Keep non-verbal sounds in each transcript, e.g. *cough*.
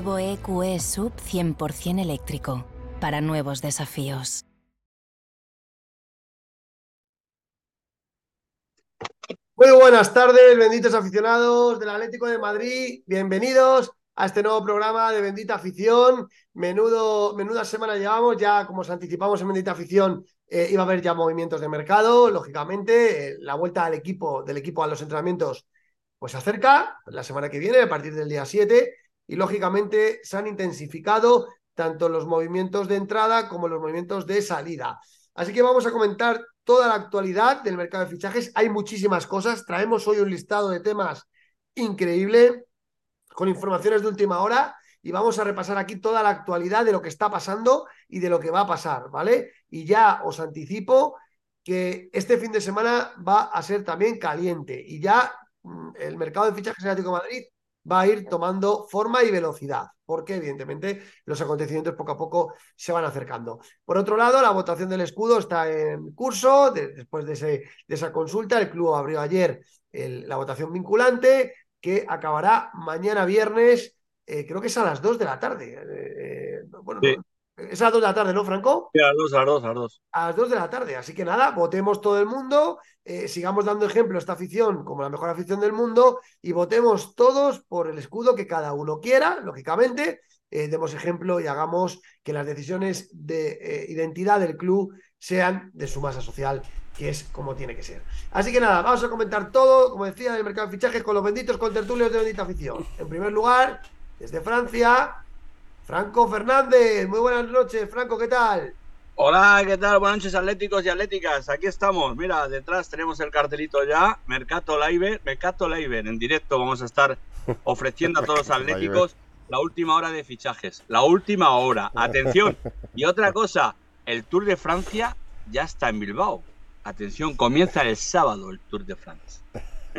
Nuevo EQE Sub 100% eléctrico. Para nuevos desafíos. Muy buenas tardes, benditos aficionados del Atlético de Madrid. Bienvenidos a este nuevo programa de Bendita Afición. Menudo, menuda semana llevamos, ya como os anticipamos en Bendita Afición, eh, iba a haber ya movimientos de mercado, lógicamente. eh, la vuelta al equipo, del equipo a los entrenamientos pues se acerca la semana que viene, a partir del día 7, y lógicamente se han intensificado tanto los movimientos de entrada como los movimientos de salida. Así que vamos a comentar toda la actualidad del mercado de fichajes. Hay muchísimas cosas. Traemos hoy un listado de temas increíble con informaciones de última hora y vamos a repasar aquí toda la actualidad de lo que está pasando y de lo que va a pasar, ¿vale? Y ya os anticipo que este fin de semana va a ser también caliente y ya mm, el mercado de fichajes Atlético de Madrid va a ir tomando forma y velocidad, porque evidentemente los acontecimientos poco a poco se van acercando. Por otro lado, la votación del escudo está en curso, de- después de, ese- de esa consulta, el club abrió ayer el- la votación vinculante, que acabará mañana viernes, eh, creo que es a las 2 de la tarde. eh, eh, bueno, Sí. no, es a las 2 de la tarde, ¿no, Franco? Sí, a las dos, a las dos, a las dos. a las 2 de la tarde. Así que nada, votemos todo el mundo, eh, sigamos dando ejemplo a esta afición como la mejor afición del mundo y votemos todos por el escudo que cada uno quiera, lógicamente. eh, demos ejemplo y hagamos que las decisiones de eh, identidad del club sean de su masa social, que es como tiene que ser. Así que nada, vamos a comentar todo, como decía, del mercado de fichajes con los benditos contertulios de bendita afición. En primer lugar, desde Francia, Franco Fernández. Muy buenas noches, Franco, ¿qué tal? Hola, ¿qué tal? Buenas noches, atléticos y atléticas. Aquí estamos. Mira, detrás tenemos el cartelito ya. Mercato Live, Mercato Live. En directo vamos a estar ofreciendo a todos *laughs* los atléticos la última hora de fichajes. La última hora. Atención. Y otra *laughs* cosa, el Tour de Francia ya está en Bilbao. Atención, comienza el sábado el Tour de Francia.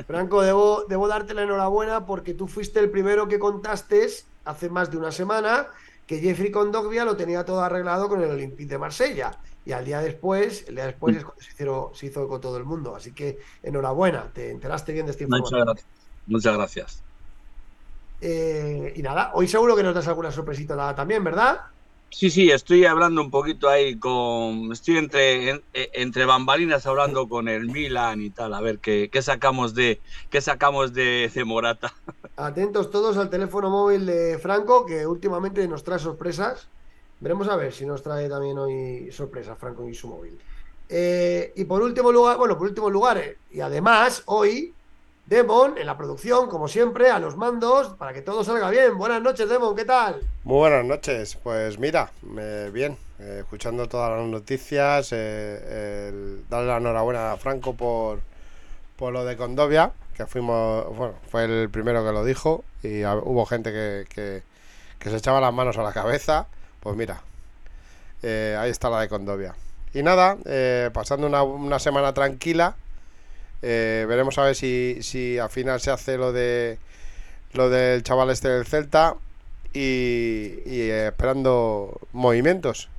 Franco, debo, debo darte la enhorabuena porque tú fuiste el primero que contaste hace más de una semana que Jeffrey Condogbia lo tenía todo arreglado con el Olympique de Marsella. Y al día después, el día después es cuando se, hicieron- se hizo con todo el mundo. Así que enhorabuena, te enteraste bien de Muchas información. gracias. Muchas gracias. Eh, y nada, hoy seguro que nos das alguna sorpresita también, ¿verdad? Sí, sí, estoy hablando un poquito ahí con. Estoy entre, en- eh, entre bambalinas hablando con el Milan y tal, a ver qué, qué sacamos de qué sacamos de, de Morata. Atentos todos al teléfono móvil de Franco, que últimamente nos trae sorpresas. Veremos a ver si nos trae también hoy sorpresas Franco y su móvil. Eh, y por último lugar, bueno, por último lugar, eh, y además hoy, Demon en la producción, como siempre, a los mandos, para que todo salga bien. Buenas noches, Demon, ¿qué tal? Muy buenas noches, pues mira, eh, bien, eh, escuchando todas las noticias, eh, darle la enhorabuena a Franco por, por lo de Condovia, que fuimos, bueno, fue el primero que lo dijo y hubo gente que, que- que se echaba las manos a la cabeza, pues mira, eh, ahí está la de Condovia. Y nada, eh, pasando una, una semana tranquila, eh, veremos a ver si, si al final se hace lo de lo del chaval este del Celta y, eh, esperando movimientos.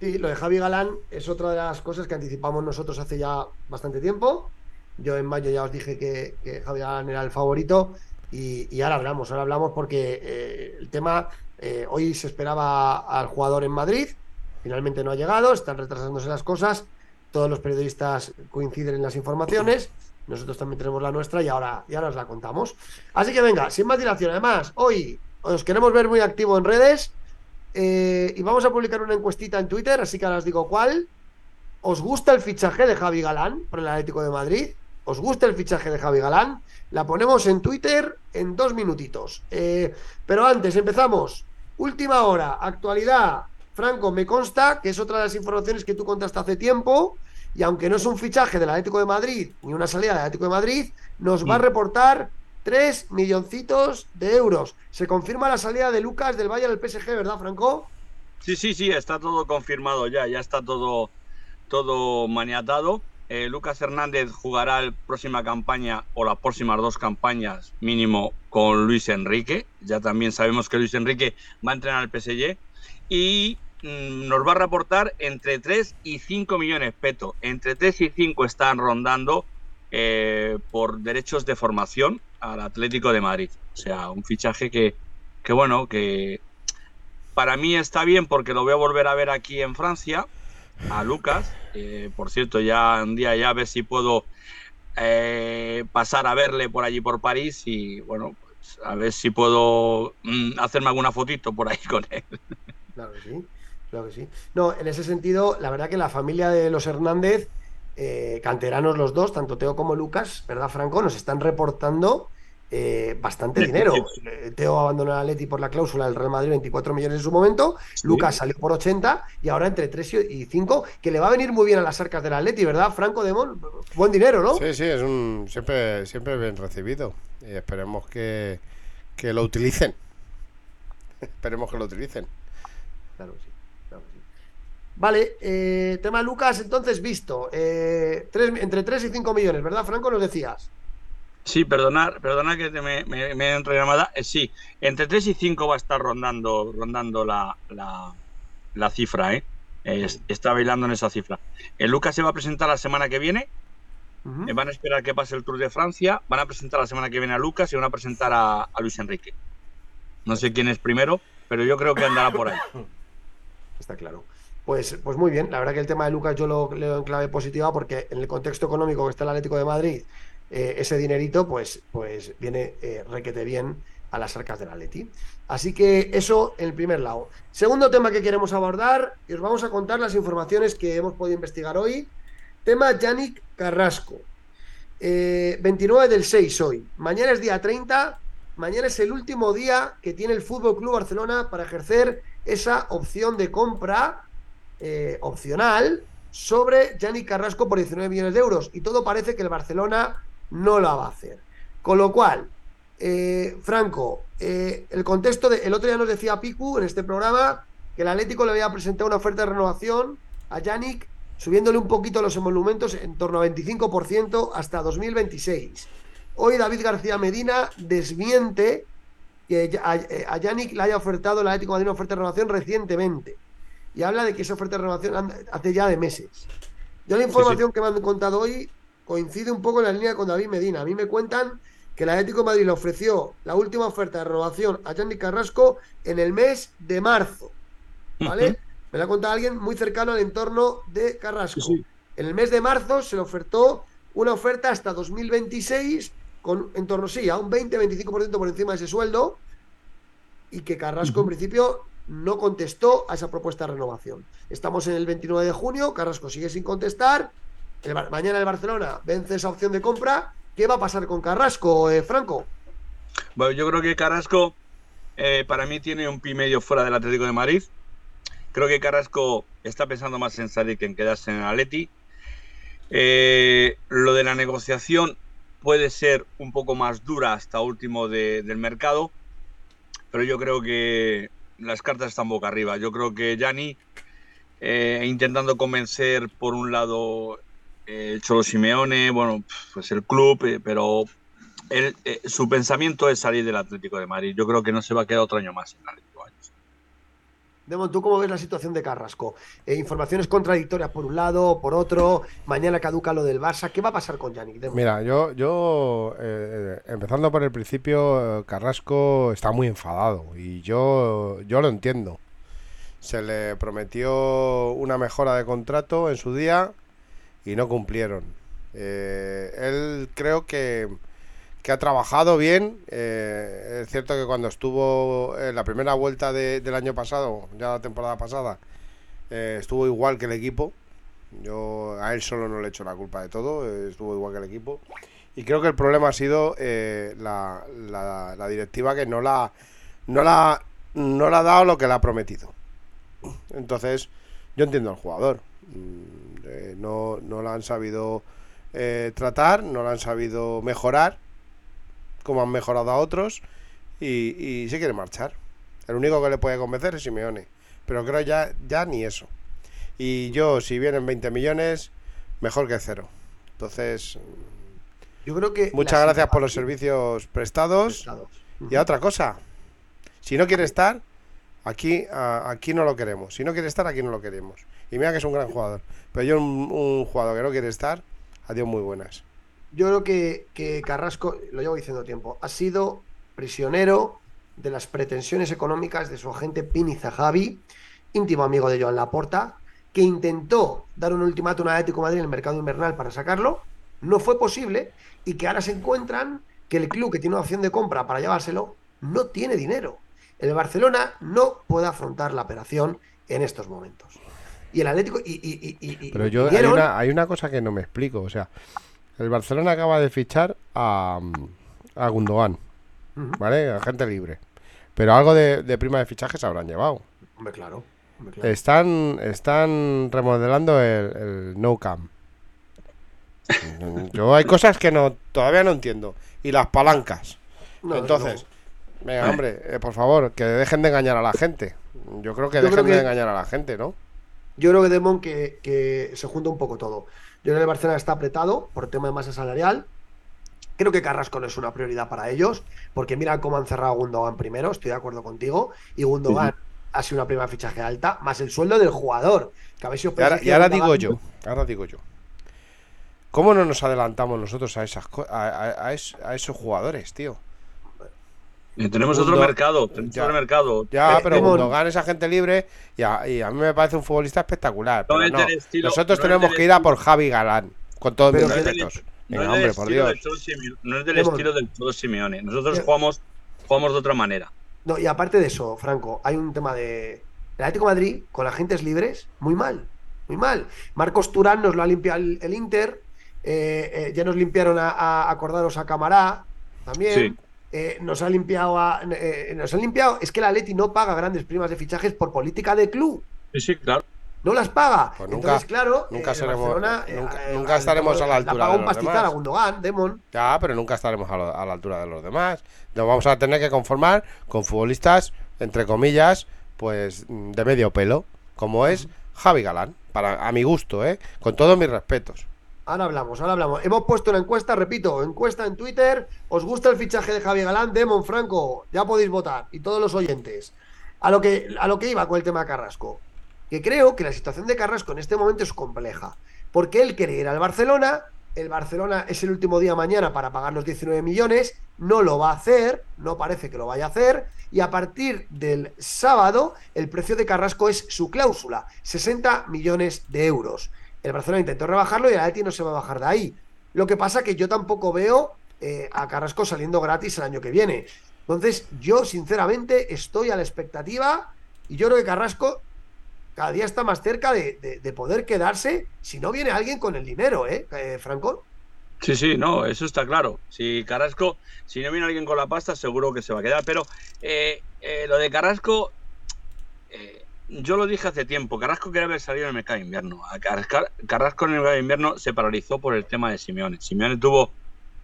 Sí, lo de Javi Galán es otra de las cosas que anticipamos nosotros hace ya bastante tiempo. Yo en mayo ya os dije que, que Javi Galán era el favorito y, ahora hablamos, ahora hablamos porque eh, el tema, hoy se esperaba al jugador en Madrid, finalmente no ha llegado, están retrasándose las cosas, todos los periodistas coinciden en las informaciones, nosotros también tenemos la nuestra y ahora, y ahora os la contamos. Así que venga, sin más dilación, además, hoy os queremos ver muy activo en redes. Eh, y vamos a publicar una encuestita en Twitter, así que ahora os digo cuál. ¿Os gusta el fichaje de Javi Galán por el Atlético de Madrid? ¿Os gusta el fichaje de Javi Galán? La ponemos en Twitter en dos minutitos. Eh, pero antes, empezamos. Última hora, actualidad. Franco, me consta que es otra de las informaciones que tú contaste hace tiempo y aunque no es un fichaje del Atlético de Madrid ni una salida del Atlético de Madrid, nos va a reportar 3 milloncitos de euros. Se confirma la salida de Lucas del Valle del PSG, ¿verdad, Franco? Sí, sí, sí, está todo confirmado ya, ya está todo, todo maniatado. Eh, Lucas Hernández jugará la próxima campaña o las próximas dos campañas mínimo con Luis Enrique. Ya también sabemos que Luis Enrique va a entrenar al PSG y mm, nos va a reportar entre 3 y 5 millones, Peto. Entre 3 y 5 están rondando eh, por derechos de formación al Atlético de Madrid. O sea, un fichaje que, que bueno, que para mí está bien porque lo voy a volver a ver aquí en Francia, a Lucas. Eh, por cierto, ya un día ya a ver si puedo eh, pasar a verle por allí por París y bueno, pues a ver si puedo mm, hacerme alguna fotito por ahí con él. Claro sí, claro que sí. No, en ese sentido, la verdad que la familia de los Hernández, eh, canteranos los dos, tanto Teo como Lucas, ¿verdad, Franco? Nos están reportando eh, bastante dinero. Eh, Teo abandonó a Leti por la cláusula del Real Madrid, 24 millones en su momento. Lucas salió por 80 y ahora entre 3 y 5, que le va a venir muy bien a las arcas del Atleti, ¿verdad? Franco Demón, buen dinero, ¿no? Sí, sí, es un siempre, siempre bien recibido. Y esperemos que, que lo utilicen. esperemos que lo utilicen. Claro sí. Vale, eh, tema Lucas, entonces visto. Eh, tres, entre 3 y 5 millones, ¿verdad, Franco? Nos decías. Sí, perdonar, perdona que te me, me, me llamada. Eh, sí, entre 3 y 5 va a estar rondando, rondando la, la, la cifra, ¿eh? Es- está bailando en esa cifra. El Lucas se va a presentar la semana que viene. Eh, van a esperar que pase el Tour de Francia. Van a presentar la semana que viene a Lucas y van a presentar a, a Luis Enrique. No sé quién es primero, pero yo creo que andará por ahí. Está claro. Pues, pues muy bien, la verdad que el tema de Lucas yo lo leo en clave positiva porque en el contexto económico que está el Atlético de Madrid, eh, ese dinerito pues, pues viene eh, requete bien a las arcas del Atleti. Así que eso en el primer lado. Segundo tema que queremos abordar, y os vamos a contar las informaciones que hemos podido investigar hoy. Tema Yannick Carrasco. Eh, 29 del 6 hoy. Mañana es día 30. Mañana es el último día que tiene el Fútbol Club Barcelona para ejercer esa opción de compra eh, opcional sobre Yannick Carrasco por 19 millones de euros. Y todo parece que el Barcelona no la va a hacer. Con lo cual, eh, Franco, eh, el contexto de. El otro día nos decía Picu en este programa que el Atlético le había presentado una oferta de renovación a Yannick, subiéndole un poquito los emolumentos en torno a 25% hasta 2026. Hoy David García Medina desmiente que a, Yannick le haya ofertado el Atlético de una oferta de renovación recientemente. Y habla de que esa oferta de renovación hace ya de meses. Yo la información que me han contado hoy coincide un poco en la línea con David Medina. A mí me cuentan que el Atlético de Madrid le ofreció la última oferta de renovación a Yannick Carrasco en el mes de marzo. ¿Vale? Me la ha contado alguien muy cercano al entorno de Carrasco. Sí. En el mes de marzo se le ofertó una oferta hasta 2026 con en torno, sí, a un 20-25% por encima de ese sueldo y que Carrasco en principio no contestó a esa propuesta de renovación. Estamos en el 29 de junio, Carrasco sigue sin contestar. Mañana el Barcelona vence esa opción de compra. ¿Qué va a pasar con Carrasco, eh, Franco? Bueno, yo creo que Carrasco eh, para mí tiene un pi medio fuera del Atlético de Madrid. Creo que Carrasco está pensando más en salir que en quedarse en Atleti. Eh, lo de la negociación puede ser un poco más dura hasta último de- del mercado, pero yo creo que las cartas están boca arriba. Yo creo que Gianni, eh, intentando convencer por un lado eh, el Cholo Simeone, bueno, pues el club, eh, pero él, su pensamiento es salir del Atlético de Madrid. Yo creo que no se va a quedar otro año más en Atlético. Demon, ¿tú cómo ves la situación de Carrasco? Eh, informaciones contradictorias por un lado, por otro. Mañana caduca lo del Barça. ¿Qué va a pasar con Yannick? Mira, yo, yo eh, empezando por el principio, Carrasco está muy enfadado y yo, yo lo entiendo. Se le prometió una mejora de contrato en su día y no cumplieron. Eh, él creo que, que ha trabajado bien. eh, es cierto que cuando estuvo en la primera vuelta de- del año pasado, ya la temporada pasada, eh, estuvo igual que el equipo. Yo a él solo no le echo la culpa de todo, eh, estuvo igual que el equipo. Y creo que el problema ha sido eh, la, la- la directiva que no la, no la no le ha dado lo que le ha prometido. Entonces, yo entiendo al jugador. Mm, eh, no, no la han sabido eh, tratar, no la han sabido mejorar, como han mejorado a otros, y, y se quiere marchar. El único que le puede convencer es Simeone, pero creo ya, ya ni eso. Y yo, si vienen 20 millones, mejor que cero. Entonces, Yo creo que. muchas gracias por los servicios prestados. prestados. Y a otra cosa, si no quiere estar, aquí, a- aquí no lo queremos. Si no quiere estar, aquí no lo queremos. Y mira que es un gran jugador. Pero yo, un, un jugador que no quiere estar, adiós muy buenas. Yo creo que, que Carrasco, lo llevo diciendo tiempo, ha sido prisionero de las pretensiones económicas de su agente Pini Zahavi, íntimo amigo de Joan Laporta, que intentó dar un ultimátum a Atlético Madrid en el mercado invernal para sacarlo, no fue posible y que ahora se encuentran que el club que tiene una opción de compra para llevárselo no tiene dinero. El Barcelona no puede afrontar la operación en estos momentos. Y el Atlético y, y- y- y- y- Pero yo hay una, hay una cosa que no me explico. O sea, el Barcelona acaba de fichar a, a Gundogan, Ujú. ¿vale? A gente libre. Pero algo de, de prima de fichaje se habrán llevado. Hombre, claro. hombre, claro. Están, están remodelando el, el No Camp. *laughs* Yo hay cosas que no todavía no entiendo. Y las palancas. No, Entonces, venga, hombre, eh, por favor, que dejen de engañar a la gente. Yo creo que Yo dejen creo de engañar a la gente, ¿no? Yo creo que Demon que, que se junta un poco todo. Yo creo que el Barcelona está apretado por tema de masa salarial. Creo que Carrasco no es una prioridad para ellos, porque mira cómo han cerrado a Gundogan primero, estoy de acuerdo contigo, y Gundogan ha sido una prima fichaje alta, más el sueldo del jugador. Que Y ahora, y digo yo, ahora digo yo. ¿Cómo no nos adelantamos nosotros a esas a esos jugadores, tío? Eh, tenemos otro mercado, tenemos Ya. otro mercado. Ya, Eh, pero Gundogan es agente libre y a, y a mí me parece un futbolista espectacular. No Pero es no, del estilo- nosotros no tenemos que ir a por Javi Galán, con todos mis respetos. No Venga, es del hombre, por estilo Dios. del Cholo Simeone, no es del Demon. estilo del Cholo Simeone. Nosotros jugamos, jugamos de otra manera. No, y aparte de eso, Franco, hay un tema de. El Atlético de Madrid, con agentes libres, muy mal. Muy mal. Marcos Turán nos lo ha limpiado el, el Inter. eh, eh, ya nos limpiaron a, a, a Cordaros a Camará. También. Sí. Eh, nos ha limpiado a. eh, nos han limpiado. Es que el Atleti no paga grandes primas de fichajes por política de club. Sí, sí, claro. No las paga. Pues nunca- Entonces, claro. nunca eh, seremos- eh, nunca- eh, nunca al- estaremos a la altura paga de un los pastizal demás. a Gundogan, Demon. Ya, pero nunca estaremos a, lo- a la altura de los demás. Nos vamos a tener que conformar con futbolistas, entre comillas, pues de medio pelo, como es Javi Galán, para, a mi gusto, ¿eh? Con todos mis respetos. Ahora hablamos, ahora hablamos. Hemos puesto una encuesta, repito, encuesta en Twitter. ¿Os gusta el fichaje de Javi Galán? Demon Franco, ya podéis votar. Y todos los oyentes. A lo que, a lo que iba con el tema Carrasco. Que creo que la situación de Carrasco en este momento es compleja. Porque él quiere ir al Barcelona. El Barcelona es el último día mañana para pagar los 19 millones. No lo va a hacer. No parece que lo vaya a hacer. Y a partir del sábado, el precio de Carrasco es su cláusula: 60 millones de euros. El Barcelona intentó rebajarlo y el Atleti no se va a bajar de ahí. Lo que pasa que yo tampoco veo eh, a Carrasco saliendo gratis el año que viene. Entonces, yo sinceramente estoy a la expectativa y yo creo que Carrasco cada día está más cerca de, de- de poder quedarse si no viene alguien con el dinero, ¿eh, eh, Franco? Sí, sí, no, eso está claro. Si Carrasco, si no viene alguien con la pasta, seguro que se va a quedar. Pero eh, lo de Carrasco, yo lo dije hace tiempo. Carrasco quería haber salido en mercado de invierno. Carrasco en el mercado de invierno se paralizó por el tema de Simeone. Simeone tuvo,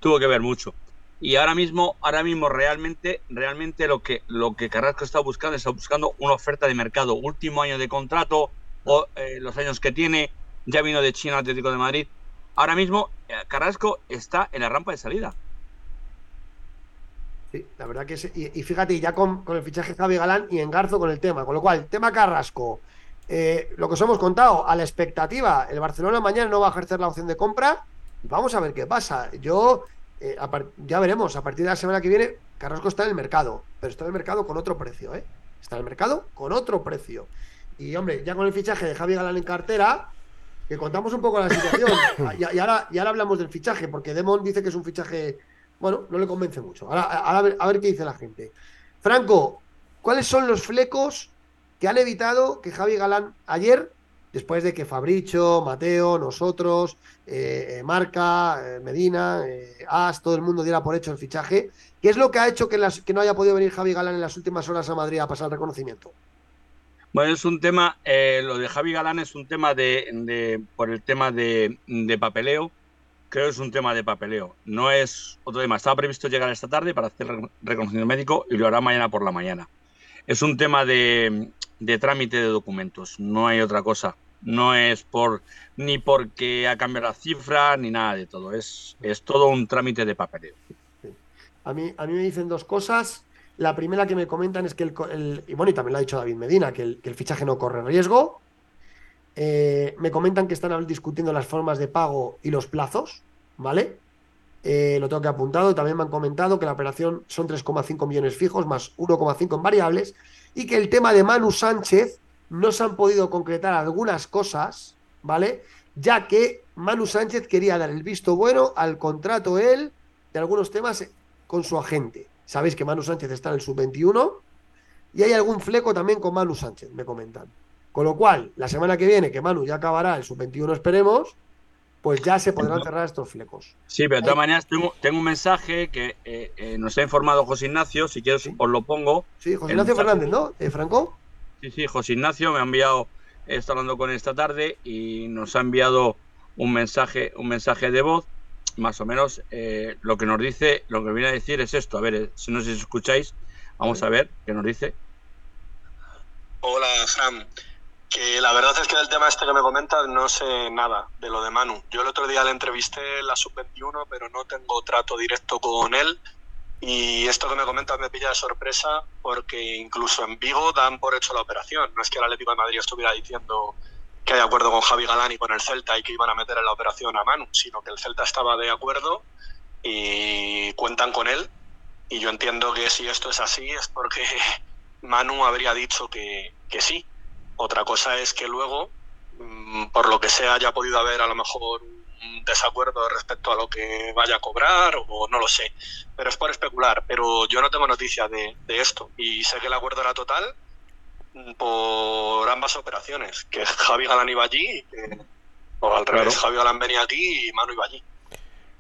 tuvo que ver mucho. Y ahora mismo, ahora mismo realmente, realmente lo que, lo que Carrasco está buscando, está buscando una oferta de mercado. Último año de contrato, o eh, los años que tiene, ya vino de China Atlético de Madrid. Ahora mismo eh, Carrasco está en la rampa de salida. Sí, la verdad que sí. Y, y fíjate, ya con, con el fichaje Javi Galán y engarzo con el tema. Con lo cual, tema Carrasco. eh, lo que os hemos contado, a la expectativa, el Barcelona mañana no va a ejercer la opción de compra. Vamos a ver qué pasa. Yo, eh, ya veremos, a partir de la semana que viene, Carrasco está en el mercado, pero está en el mercado con otro precio, ¿eh? Está en el mercado con otro precio. Y hombre, ya con el fichaje de Javi Galán en cartera, que contamos un poco la situación. *coughs* y, y ahora, y ahora hablamos del fichaje, porque Demon dice que es un fichaje, bueno, no le convence mucho. Ahora, ahora a, ver, qué dice la gente. Franco, ¿cuáles son los flecos que han evitado que Javi Galán ayer, después de que Fabricio, Mateo, nosotros, eh, eh, Marca, eh, Medina, eh, As, todo el mundo diera por hecho el fichaje, ¿qué es lo que ha hecho que, no haya podido venir Javi Galán en las últimas horas a Madrid a pasar el reconocimiento? Bueno, es un tema, eh, lo de Javi Galán es un tema de, por el tema de papeleo. Creo que es un tema de papeleo. No es otro tema. Estaba previsto llegar esta tarde para hacer re- reconocimiento médico y lo hará mañana por la mañana. Es un tema de, de trámite de documentos. No hay otra cosa. No es por ni porque ha cambiado la cifra ni nada de todo. Es, es todo un trámite de papeleo. A mí, a mí me dicen dos cosas. La primera que me comentan es que el, el- y bueno, y también lo ha dicho David Medina, que el, que el fichaje no corre riesgo. Eh, me comentan que están discutiendo las formas de pago y los plazos, ¿vale? Eh, lo tengo que apuntado. También me han comentado que la operación son 3,5 millones fijos más 1,5 en variables y que el tema de Manu Sánchez no se han podido concretar algunas cosas, ¿vale? Ya que Manu Sánchez quería dar el visto bueno al contrato él de algunos temas con su agente. Sabéis que Manu Sánchez está en el sub-21 y hay algún fleco también con Manu Sánchez, me comentan. Con lo cual, la semana que viene, que Manu ya acabará el sub-21, esperemos, pues ya se podrán cerrar estos flecos. Sí, pero de todas maneras tengo, tengo un mensaje que eh, eh, nos ha informado José Ignacio. Si quieres, os lo pongo. Sí, José Ignacio. Fernández, ¿no? Eh, Franco. Sí, sí, José Ignacio me ha enviado, he estado hablando con él esta tarde y nos ha enviado un mensaje, un mensaje de voz, más o menos eh, lo que nos dice, lo que viene a decir es esto. A ver, si no sé si escucháis, vamos a ver qué nos dice. Hola, Fran. Que la verdad es que del tema este que me comentas no sé nada de lo de Manu. Yo el otro día le entrevisté en la sub-21, pero no tengo trato directo con él. Y esto que me comentas me pilla de sorpresa porque incluso en Vigo dan por hecho la operación. No es que el Atlético de Madrid estuviera diciendo que hay acuerdo con Javi Galán y con el Celta y que iban a meter en la operación a Manu, sino que el Celta estaba de acuerdo y cuentan con él. Y yo entiendo que si esto es así es porque *laughs* Manu habría dicho que, que sí. Otra cosa es que luego, mm, por lo que sea, haya podido haber a lo mejor un desacuerdo respecto a lo que vaya a cobrar o no lo sé. Pero es por especular. Pero yo no tengo noticia de, de esto. Y sé que el acuerdo era total mm, por ambas operaciones. Que *laughs* Javi Galán iba allí que, o al revés. Javi Galán venía aquí y Manu iba allí.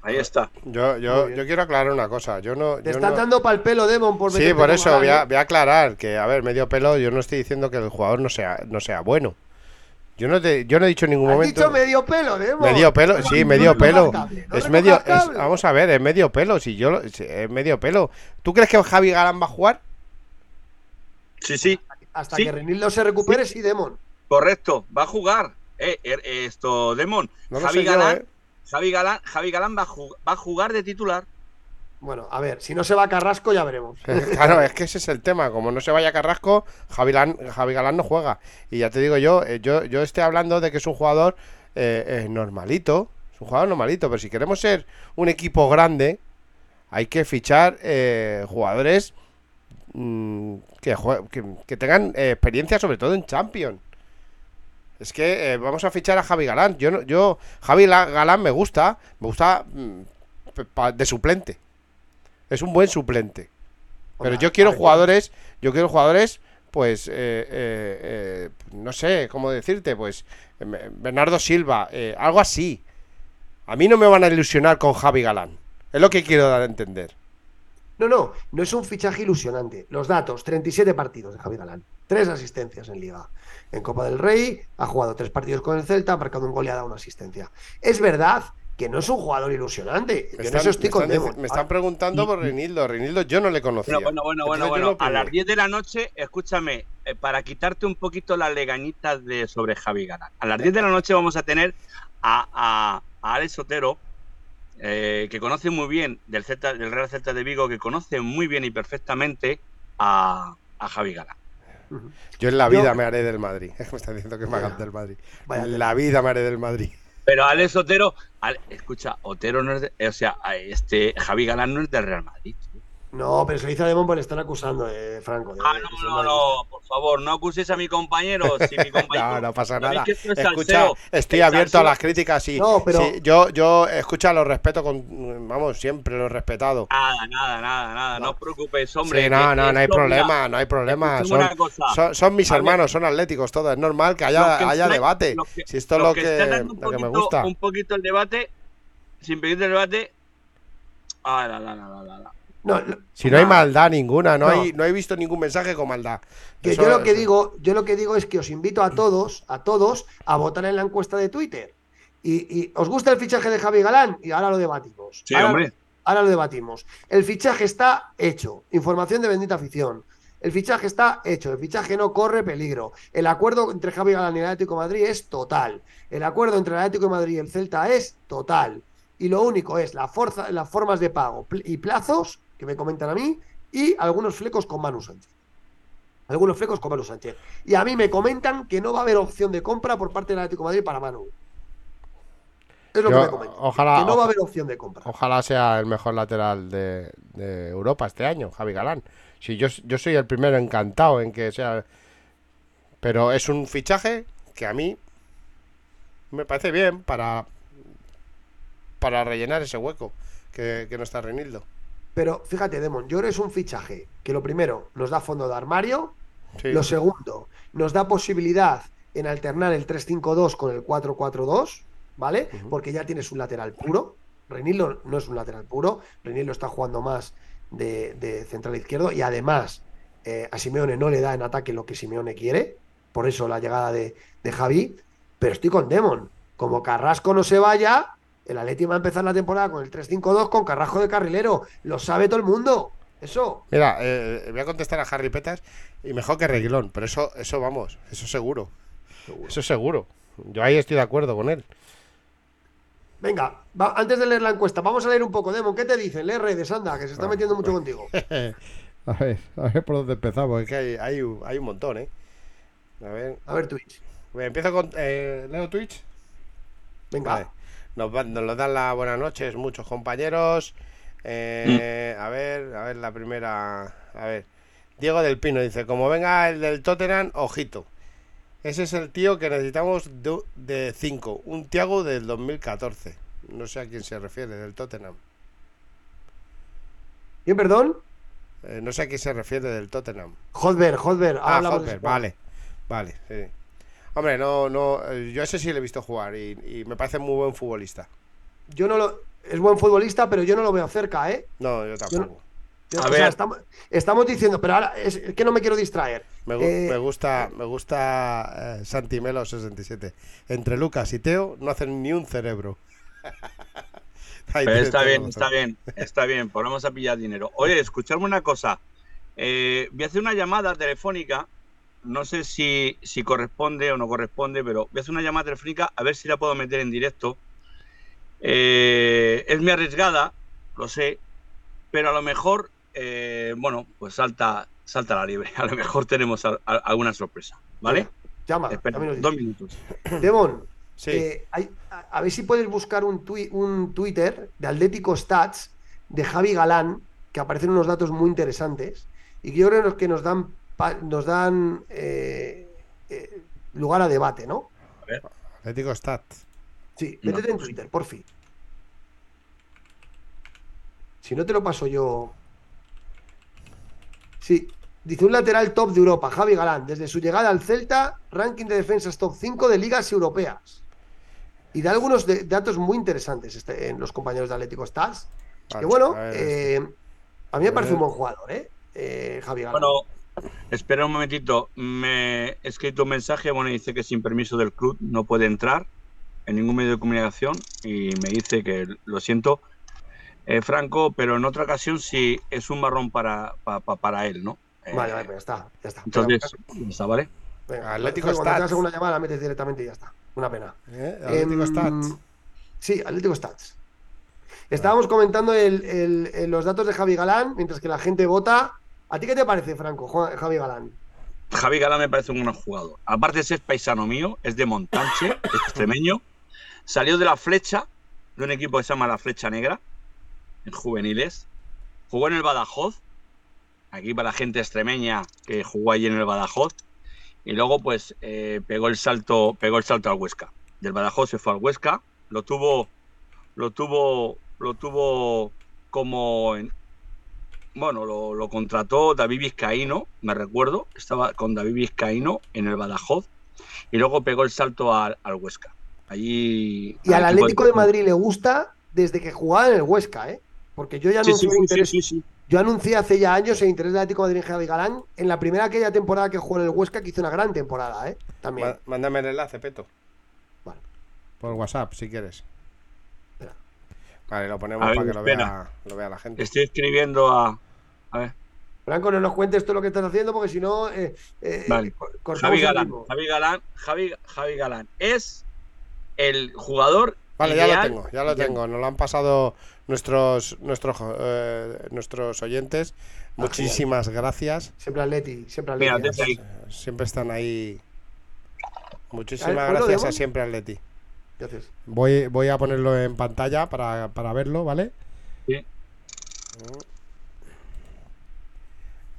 Ahí está. Yo, yo, quiero aclarar una cosa. Yo no. Te yo están no- dando pal pelo, Demon, por Sí, por eso voy a, ¿eh? voy a aclarar que, a ver, medio pelo, yo no estoy diciendo que el jugador no sea, no sea bueno. Yo no, te, yo no he dicho en ningún Has momento. dicho medio pelo, Demon. Medio pelo, sí, No medio pelo. cable, no es medio, es- vamos a ver, es medio pelo. Si yo, es medio pelo. ¿Tú crees que Javi Galán va a jugar? Sí, sí, Hasta Sí. que Renildo se recupere, sí, Demon. correcto. Va a jugar. Eh, er- esto, Demon. No Javi, yo, Galán, ¿eh? Javi Galán, Javi Galán va, a ju- va a jugar de titular. Bueno, a ver, si no se va a Carrasco, ya veremos. *laughs* Claro, es que ese es el tema. Como no se vaya Carrasco, Javi, Lan- Javi Galán no juega. Y ya te digo yo, eh, yo, yo estoy hablando de que es un jugador eh, eh, normalito. Es un jugador normalito. Pero si queremos ser un equipo grande, hay que fichar eh, jugadores mm, que, que tengan eh, experiencia, sobre todo en Champions. Es que eh, vamos a fichar a Javi Galán. Yo, no- yo Javi Galán me gusta, me gusta mm, de suplente. Es un buen suplente. Pero Hola, yo quiero jugadores, yo quiero jugadores, pues, eh, eh, no sé cómo decirte, pues, Bernardo Silva, algo así. A mí no me van a ilusionar con Javi Galán. Es lo que quiero dar a entender. No, no, no es un fichaje ilusionante. Los datos, 37 partidos de Javi Galán, tres asistencias en Liga. En Copa del Rey ha jugado tres partidos con el Celta, ha marcado un gol y ha dado una asistencia. Es verdad que no es un jugador ilusionante. Yo Me en están, eso estoy me con están dic- Demon. me están preguntando por Reinildo. Reinildo yo no le conocía. Bueno, bueno, bueno, bueno, bueno. no A las opino. 10 de la noche, escúchame, eh, para quitarte un poquito las legañitas de sobre Javi Galán. A las 10 de la noche vamos a tener a, a, a Alex Sotero, eh, que conoce muy bien del, Celta, del Real Celta de Vigo, que conoce muy bien y perfectamente a, a Javi Galán. Yo en la Yo- vida me haré del Madrid. *laughs* Me está diciendo que me hagan del Madrid. Vaya En la vida me haré del Madrid. Pero Alex Otero, Ale- escucha, Otero no es de, o sea, este Javi Galán no es del Real Madrid. No, pero se dice a Demon porque le están acusando, eh, Franco. de- Ah, no, no, no, por favor, no acuséis a mi compañero. Si mi *laughs* compañero No, no pasa ¿Sabéis nada. que es Escucha, salseo? estoy abierto a las críticas y No, pero- sí, yo, yo, escucha, lo respeto con, vamos, siempre lo he respetado. Nada, nada, nada, nada, no, No. os preocupéis, hombre. sí, no, no, no hay problema, no hay problema. Son, mis hermanos, son atléticos, todo. Es normal que haya, que haya debate. que- si esto es lo que que, lo que me gusta. Un poquito el debate, sin pedir el debate. Ah, la, la, la, la, la, la. No, lo- Si no hay maldad ninguna, no, No. Hay, no he visto ningún mensaje con maldad. Que Eso- yo lo que eso- digo, yo lo que digo es que os invito a todos, a todos, a votar en la encuesta de Twitter. Y, y ¿os gusta el fichaje de Javi Galán? Y ahora lo debatimos. Sí, ahora, hombre. ahora lo debatimos. El fichaje está hecho. Información de bendita afición. El fichaje está hecho. El fichaje no corre peligro. El acuerdo entre Javi Galán y el Atlético de Madrid es total. El acuerdo entre el Atlético de Madrid y el Celta es total. Y lo único es la forza, las formas de pago y plazos que me comentan a mí y algunos flecos con Manu Sánchez. Algunos flecos con Manu Sánchez. Y a mí me comentan que no va a haber opción de compra por parte del Atlético de Madrid para Manu. Es lo Yo- que me comentan. ojalá- que no va a haber opción de compra. Ojalá sea el mejor lateral de, de Europa este año, Javi Galán. Si yo, yo soy el primero encantado en que sea. Pero es un fichaje que a mí me parece bien para, para rellenar ese hueco que, que no está Reinildo. Pero fíjate, Demon, yo creo que es un fichaje que lo primero nos da fondo de armario, Sí. lo segundo nos da posibilidad en alternar el 3-5-2 con el 4-4-2, ¿vale? Porque ya tienes un lateral puro. Renildo no es un lateral puro, Renildo está jugando más de, de central izquierdo y además eh, a Simeone no le da en ataque lo que Simeone quiere, por eso la llegada de, de Javi, pero estoy con Demon. Como Carrasco no se vaya, el Atleti va a empezar la temporada con el 3-5-2 con Carrasco de carrilero. Lo sabe todo el mundo. Eso. Mira, eh, voy a contestar a Harry Petas y mejor que Reguilón, pero eso, eso vamos, eso seguro. Eso seguro. Yo ahí estoy de acuerdo con él. Venga, va- antes de leer la encuesta, vamos a leer un poco. Demon, ¿qué te dicen? Lee redes, anda, que se está metiendo mucho contigo. *laughs* A ver, a ver por dónde empezamos, es que hay, hay, un- hay un montón, ¿eh? A ver, A ver, Twitch. Bueno, empiezo con eh, Leo Twitch. Venga. Vale. Nos, van- nos lo dan las buenas noches muchos compañeros. Eh, A ver, a ver la primera. A ver. Diego del Pino dice, como venga el del Tottenham, ojito. Ese es el tío que necesitamos de 5. Un Tiago del 2014. No sé a quién se refiere, del Tottenham. ¿Bien, perdón? Eh, no sé a quién se refiere del Tottenham. Hodver. ahora Ah, ese vale. Vale, sí. Hombre, no, no. eh, Yo ese sí le he visto jugar y, y me parece muy buen futbolista. Yo no lo. Es buen futbolista, pero yo no lo veo cerca, ¿eh? No, yo tampoco. Yo- A o sea, ver. estamos, estamos diciendo, pero ahora es, es que no me quiero distraer. Me, Eh, me gusta, me gusta eh, Santi Melo 67. Entre Lucas y Teo no hacen ni un cerebro. *laughs* Pero está bien, está bien, está bien, ponemos a pillar dinero. Oye, escuchadme una cosa. Eh, voy a hacer una llamada telefónica. No sé si, si corresponde o no corresponde, pero voy a hacer una llamada telefónica a ver si la puedo meter en directo. Eh, es muy arriesgada, lo sé, pero a lo mejor, eh, bueno, pues salta, salta la libre. *laughs* A lo mejor tenemos a- a- alguna sorpresa, ¿vale? Llama, Espera, dos minutos. *clears throat* *clears throat* Demon, Sí, eh, hay- a, a ver si puedes buscar un, tui- un Twitter de Atlético Stats de Javi Galán, que aparecen unos datos muy interesantes y que yo creo que nos dan, nos dan eh, eh, lugar a debate, ¿no? Atlético Stat. Sí, No. métete en Twitter, por fin. Si no te lo paso yo. Sí, dice un lateral top de Europa, Javi Galán, desde su llegada al Celta, ranking de defensas top 5 de ligas europeas. Y da algunos de- datos muy interesantes este- en los compañeros de Atlético Stars. Que Vale, bueno, a ver, eh, a mí me A parece un ver. buen jugador, ¿eh? Eh, Javi Galán. Bueno, espera un momentito. Me he escrito un mensaje, bueno, dice que sin permiso del club no puede entrar en ningún medio de comunicación y me dice que lo siento, eh, Franco, pero en otra ocasión sí es un marrón para, pa- pa- para él, ¿no? Eh, Vale, vale, pues ya está, ya está. Entonces, ya está, ¿vale? Venga, Atlético cuando Stats. una llamada la metes directamente y ya está. Una pena. ¿eh? Atlético Em, Stat. Sí, Atlético Stats. Estábamos comentando el- el- el- los datos de Javi Galán, mientras que la gente vota. ¿A ti qué te parece, Franco, Javi Galán? Javi Galán me parece un gran jugador. Aparte de ser paisano mío, es de Montanche, es *laughs* extremeño. Salió de la flecha, de un equipo que se llama la Flecha Negra, en juveniles. Jugó en el Badajoz, aquí para la gente extremeña que jugó allí en el Badajoz. Y luego, pues, eh, pegó el salto, pegó el salto al Huesca. Del Badajoz se fue al Huesca. Lo tuvo, lo tuvo, lo tuvo como en- bueno, lo, lo contrató David Vizcaíno, me recuerdo, estaba con David Vizcaíno en el Badajoz y luego pegó el salto al, al Huesca. Allí. Y al Atlético de Madrid le gusta desde que jugaba en el Huesca, ¿eh? Porque yo ya no sí, un sí, interés, sí, sí. Yo anuncié hace ya años el interés del Atlético de Madrid en Javi Galán en la primera aquella temporada que jugó en el Huesca, que hizo una gran temporada, ¿eh? También. Mándame el enlace, Peto. Vale. Por WhatsApp, si quieres. Vale, lo ponemos ver, para que lo vea, lo vea la gente. Estoy escribiendo a. A ver. Franco, no nos cuentes todo lo que estás haciendo porque si no, eh, eh, Vale. co- cortamos Javi Galán. Javi Galán. Javi, Javi Galán. Es el jugador. Vale, ya lo tengo, ya lo tengo. Nos lo han pasado nuestros nuestros eh, nuestros oyentes. Ah, Muchísimas gracias. Siempre Atleti, siempre Mira, Atleti. ahí. Siempre están ahí. Muchísimas gracias a siempre, Atleti. Voy, voy a ponerlo en pantalla para, para verlo, ¿vale? Sí.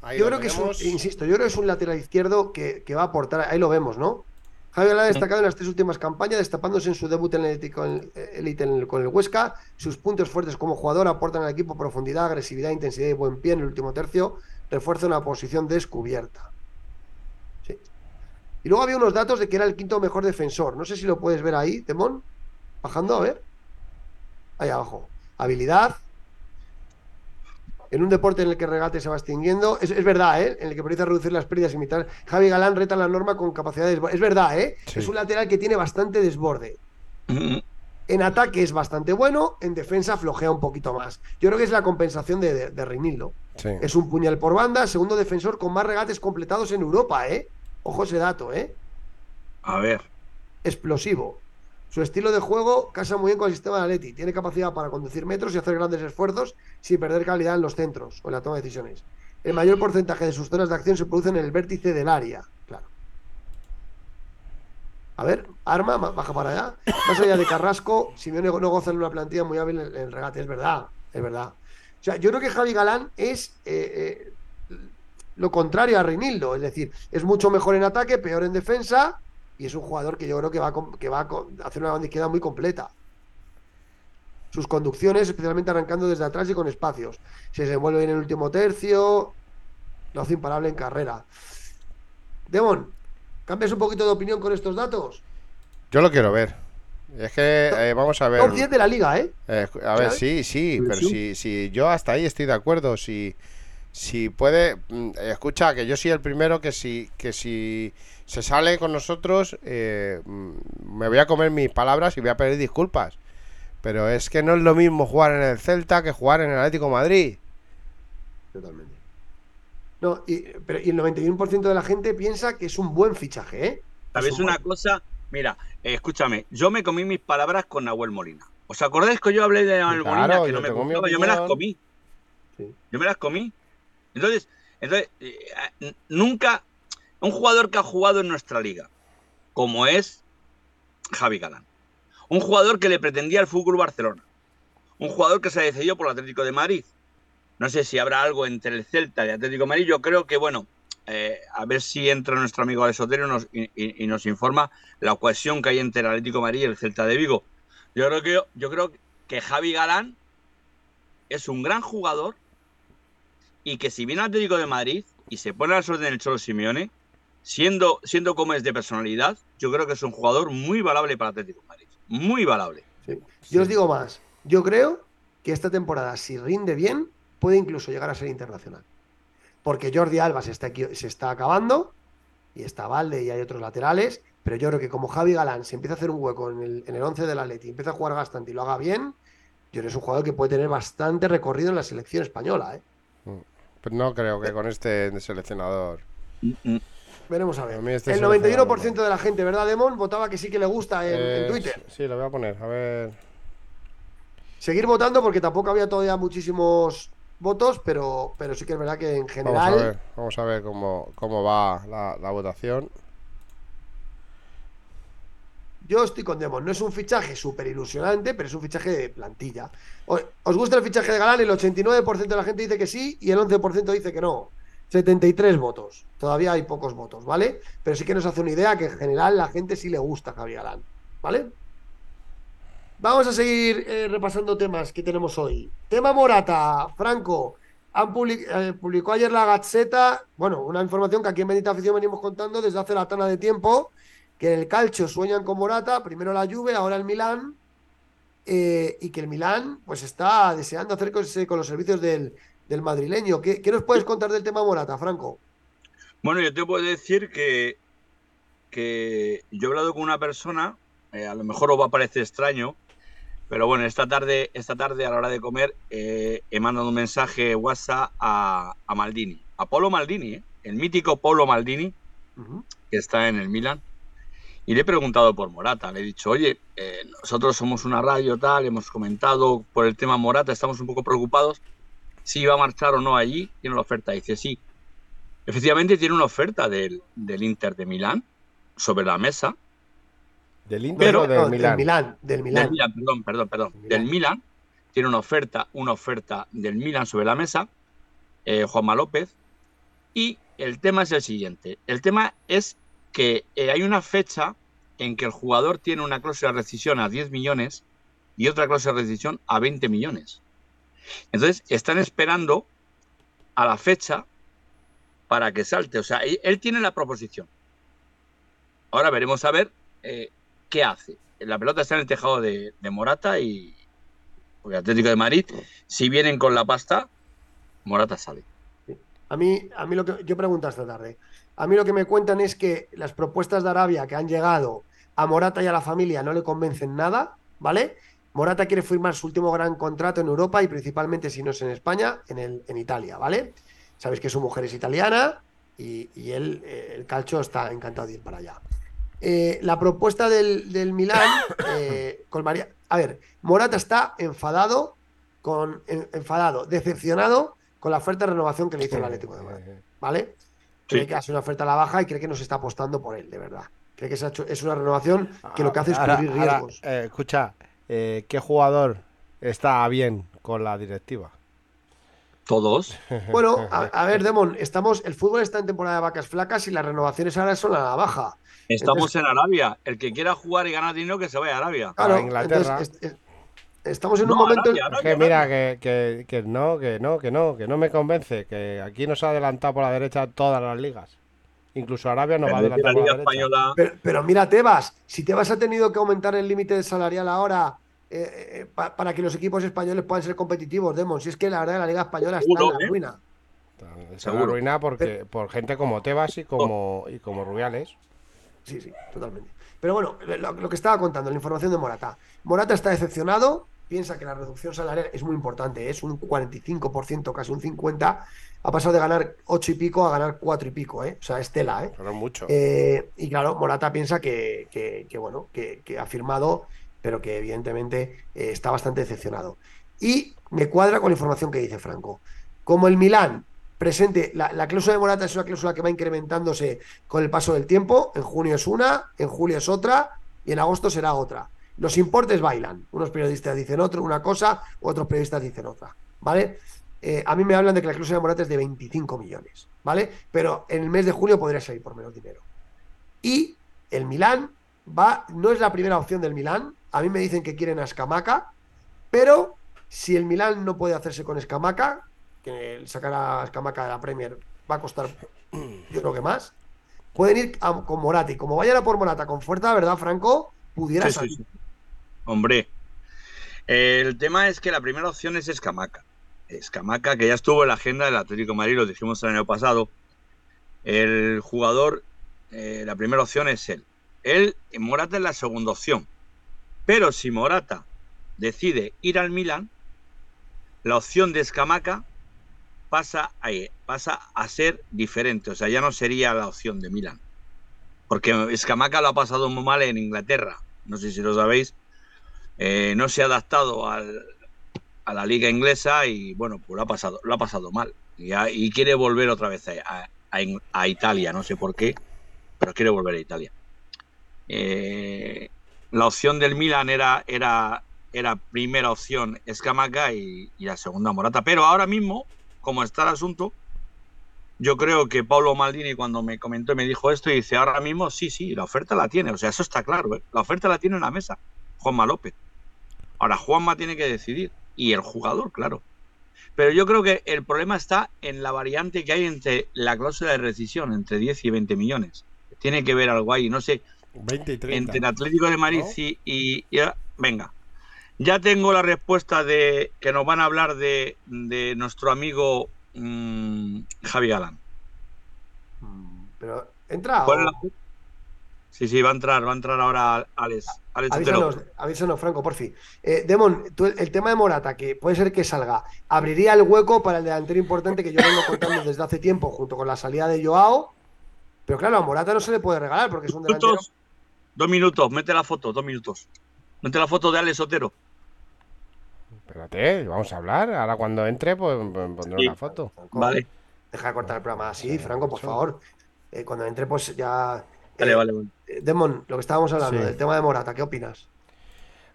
Ahí Yo creo que es un, insisto, yo creo que es un lateral izquierdo que, que va a aportar, ahí lo vemos, ¿no? Javi Galán ha destacado en las tres últimas campañas, destapándose en su debut en el Elite con, Elite en el- con el Huesca. Sus puntos fuertes como jugador aportan al equipo profundidad, agresividad, intensidad y buen pie en el último tercio. Refuerza una posición descubierta. Y luego había unos datos de que era el quinto mejor defensor. No sé si lo puedes ver ahí, Temón. Bajando, a ver. Ahí abajo. Habilidad, en un deporte en el que el regate se va extinguiendo. Es, es verdad, ¿eh? En el que prioriza reducir las pérdidas y imitar. Javi Galán reta la norma con capacidad de desborde. Es verdad, ¿eh? Sí. Es un lateral que tiene bastante desborde. Mm, En ataque es bastante bueno, en defensa flojea un poquito más. Yo creo que es la compensación de, de, de Reinildo. Sí. Es un puñal por banda, segundo defensor con más regates completados en Europa, ¿eh? Ojo ese dato, ¿eh? A ver. explosivo. Su estilo de juego casa muy bien con el sistema de Atleti. Tiene capacidad para conducir metros y hacer grandes esfuerzos sin perder calidad en los centros o en la toma de decisiones. El mayor porcentaje de sus zonas de acción se producen en el vértice del área. Claro. A ver, arma, ma- baja para allá. Más allá de Carrasco, Simeone no goza en una plantilla muy hábil en en el regate. Es verdad, es verdad. O sea, yo creo que Javi Galán es eh, eh, lo contrario a Reinildo. Es decir, es mucho mejor en ataque, peor en defensa. Y es un jugador que yo creo que va, a que va a hacer una banda izquierda muy completa. Sus conducciones, especialmente arrancando desde atrás y con espacios. Se desenvuelve bien en el último tercio. Lo hace imparable en carrera. Demon, ¿cambias un poquito de opinión con estos datos? Yo lo quiero ver. Es que eh, vamos a ver. Top 10 de la liga, ¿eh? Eh, a ver, ¿Sabes? sí, sí, Pero si, si yo hasta ahí estoy de acuerdo, si, si puede, mm, escucha, que yo soy el primero que si, que si se sale con nosotros, eh, mm, me voy a comer mis palabras y voy a pedir disculpas. Pero es que no es lo mismo jugar en el Celta que jugar en el Atlético de Madrid. Totalmente. No, y, pero, y el 91% de la gente piensa que es un buen fichaje, ¿eh? ¿Sabes Es un una buen- cosa? Mira, eh, escúchame, yo me comí mis palabras con Nahuel Molina. ¿Os acordáis que yo hablé de Nahuel Claro, Molina que yo no me gustaba? Yo me las comí. Sí. Yo me las comí. Entonces, entonces eh, eh, nunca un jugador que ha jugado en nuestra liga, como es Javi Galán, un jugador que le pretendía al Fútbol Barcelona, un jugador que se ha decidido por el Atlético de Madrid. No sé si habrá algo entre el Celta y el Atlético de Madrid. Yo creo que, bueno, eh, a ver si entra nuestro amigo Alessotero y nos informa la cohesión que hay entre el Atlético de Madrid y el Celta de Vigo. Yo creo que, yo creo que Javi Galán es un gran jugador y que si viene al Atlético de Madrid y se pone a las órdenes del Cholo Simeone, siendo, siendo como es de personalidad, yo creo que es un jugador muy valable para el Atlético de Madrid. Muy valable. Sí. Yo os digo más. Yo creo que esta temporada, si rinde bien, puede incluso llegar a ser internacional. Porque Jordi Alba se está, equi- se está acabando y está Valde y hay otros laterales. Pero yo creo que como Javi Galán se empieza a hacer un hueco en el, en el 11 del Atleti, empieza a jugar bastante y lo haga bien, yo creo que es un jugador que puede tener bastante recorrido en la selección española. ¿eh? No creo que con este seleccionador. Veremos a ver. A este el seleccionador 91% no. de la gente, ¿verdad, Demon? Votaba que sí que le gusta en, en Eh, Twitter. Sí, lo voy a poner, a ver. Seguir votando porque tampoco había todavía muchísimos votos, pero, pero sí que es verdad que en Vamos a general ver, vamos a ver cómo, cómo va la, la votación. Yo estoy con Demon. No es un fichaje súper ilusionante, pero es un fichaje de plantilla. ¿Os gusta el fichaje de Galán? El 89% de la gente dice que sí y el 11% dice que no. 73 votos. Todavía hay pocos votos, ¿vale? Pero sí que nos hace una idea que en general la gente sí le gusta a Galán, ¿vale? Vamos a seguir eh, repasando temas que tenemos hoy. Tema Morata, Franco. Han eh, publicó ayer la Gazzetta, bueno, una información que aquí en Bendita Afición venimos contando desde hace la tana de tiempo, que en el calcio sueñan con Morata, primero la Juve, ahora el Milán, eh, y que el Milán pues está deseando hacerse con los servicios del, del madrileño. ¿Qué, qué nos puedes contar del tema Morata, Franco? Bueno, yo te puedo decir que, que yo he hablado con una persona, eh, a lo mejor os va a parecer extraño, pero bueno, esta tarde, esta tarde a la hora de comer eh, he mandado un mensaje WhatsApp a, a Maldini, a Polo Maldini, el mítico Polo Maldini, que está en el Milan. Y le he preguntado por Morata. Le he dicho, oye, eh, nosotros somos una radio tal, hemos comentado por el tema Morata, estamos un poco preocupados si va a marchar o no allí. Tiene la oferta. Dice, sí. Efectivamente tiene una oferta del, del Inter de Milán sobre la mesa. ¿Del Inter Pero- o del No, Milán? Del Milán, del Milán. Del perdón, perdón, perdón. Milán. Del Milan. Tiene una oferta, una oferta del Milan sobre la mesa. eh, Juanma López. Y el tema es el siguiente. El tema es que eh, hay una fecha en que el jugador tiene una cláusula de rescisión a 10 millones y otra cláusula de rescisión a 20 millones. Entonces, están esperando a la fecha para que salte. O sea, él, tiene la proposición. Ahora veremos a ver eh, qué hace. La pelota está en el tejado de, de Morata y porque Atlético de Madrid, si vienen con la pasta, Morata sale. A mí, a mí lo que yo pregunto esta tarde. A mí lo que me cuentan es que las propuestas de Arabia que han llegado a Morata y a la familia no le convencen nada, ¿vale? Morata quiere firmar su último gran contrato en Europa y principalmente, si no es en España, en, el, en Italia, ¿vale? Sabéis que su mujer es italiana y, y él, eh, el calcio, está encantado de ir para allá. Eh, la propuesta del, del Milán, eh, *coughs* colmaría- A ver, Morata está enfadado, con, en- enfadado, decepcionado con la oferta de renovación que le hizo el Atlético de Madrid. ¿vale? Cree Sí. que hace una oferta a la baja y cree que no se está apostando por él, de verdad. Cree que se ha hecho- es una renovación que lo que hace es Ahora- cubrir ahora, riesgos. eh, escucha, eh, ¿qué jugador está bien con la directiva? Todos. *laughs* Bueno, a, a ver, Demon, estamos, el fútbol está en temporada de vacas flacas y las renovaciones ahora son a la baja. Estamos en Arabia. El que quiera jugar y ganar dinero, que se vaya a Arabia. Claro, A Inglaterra. entonces, es- es- estamos en No, un momento. Arabia, Es Arabia, que mira, que, que, que no, que no, que no, que no me convence, que aquí nos ha adelantado por la derecha todas las ligas. Incluso Arabia nos va a Pero que la adelantar por la. Española. Pero, pero mira, Tebas, si Tebas ha tenido que aumentar el límite salarial ahora eh, eh, pa- para que los equipos españoles puedan ser competitivos, Demon, si es que la verdad la Liga Española está Seguro, en la ¿eh? ruina. Se Seguro. arruina porque, por gente como Tebas y como, y como Rubiales. Sí, sí, totalmente. Pero bueno, lo, lo que estaba contando, la información de Morata. Morata está decepcionado, piensa que la reducción salarial es muy importante, es un 45%, casi un 50%. Ha pasado de ganar 8 y pico a ganar 4 y pico, ¿eh? O sea, es tela, ¿eh? Pero mucho. Eh, y claro, Morata piensa que, que- que, bueno, que, que ha firmado, pero que evidentemente eh, está bastante decepcionado. Y me cuadra con la información que dice Franco. Como el Milán presente, la, la cláusula de Morata es una cláusula que va incrementándose con el paso del tiempo. En junio es una, en julio es otra y en agosto será otra. Los importes bailan. Unos periodistas dicen otro, una cosa, otros periodistas dicen otra. ¿Vale? Eh, a mí me hablan de que la cláusula de Morata es de 25 millones, ¿vale? Pero en el mes de julio podría salir por menos dinero. Y el Milán va, no es la primera opción del Milán. A mí me dicen que quieren a Escamaca, pero si el Milán no puede hacerse con Escamaca, que sacar a Escamaca de la Premier va a costar, yo creo que más, pueden ir a- con Morata. Y como vayan a por Morata con fuerza, ¿verdad, Franco? Pudiera Sí, sí, salir. sí. Hombre, el tema es que la primera opción es Escamaca. Escamaca, que ya estuvo en la agenda del Atlético de Madrid, lo dijimos el año pasado. El jugador, eh, la primera opción es él. Él, Morata es la segunda opción. Pero si Morata decide ir al Milan, la opción de Escamaca pasa a, pasa a ser diferente. O sea, ya no sería la opción de Milan. Porque Escamaca lo ha pasado muy mal en Inglaterra. No sé si lo sabéis. Eh, no se ha adaptado al- a la liga inglesa y bueno, pues lo ha pasado, lo ha pasado mal. Y, quiere volver otra vez a, a- Italia, no sé por qué, pero quiere volver a Italia. Eh, la opción del Milan era, era, era primera opción Escamaca y, y la segunda Morata. Pero ahora mismo, como está el asunto, yo creo que Pablo Maldini cuando me comentó me dijo esto, y dice, ahora mismo sí, sí, la oferta la tiene. O sea, eso está claro, ¿eh? La oferta la tiene en la mesa, Juanma López. Ahora Juanma tiene que decidir. Y el jugador, claro. Pero yo creo que el problema está en la variante que hay entre la cláusula de rescisión, entre 10 y 20 millones. Tiene que ver algo ahí, no sé, 20 y 30. entre el Atlético de Madrid ¿no? y, y- y- Venga. Ya tengo la respuesta de que nos van a hablar de, de nuestro amigo mm, Javi Galán. Mm, Pero, ¿entra ¿Cuál o- es la- Sí, sí, va a entrar, va a entrar ahora Alex. Alex Avísanos, Otero. avísanos, Franco, por fin. Eh, Demon, tú el, tema de Morata, que puede ser que salga, abriría el hueco para el delantero importante que yo vengo contando *laughs* desde hace tiempo, junto con la salida de Joao. Pero claro, a Morata no se le puede regalar porque es un delantero. Minutos, dos minutos, mete la foto, dos minutos. Mete la foto de Alex Otero. Espérate, vamos a hablar. Ahora cuando entre, pues pues, pondré Sí. una foto. Franco, Vale, Deja de cortar el programa así, Franco, por favor. Eh, cuando entre, pues ya. Vale, Eh, vale. vale. eh, Demon, lo que estábamos hablando, Sí. del tema de Morata, ¿qué opinas?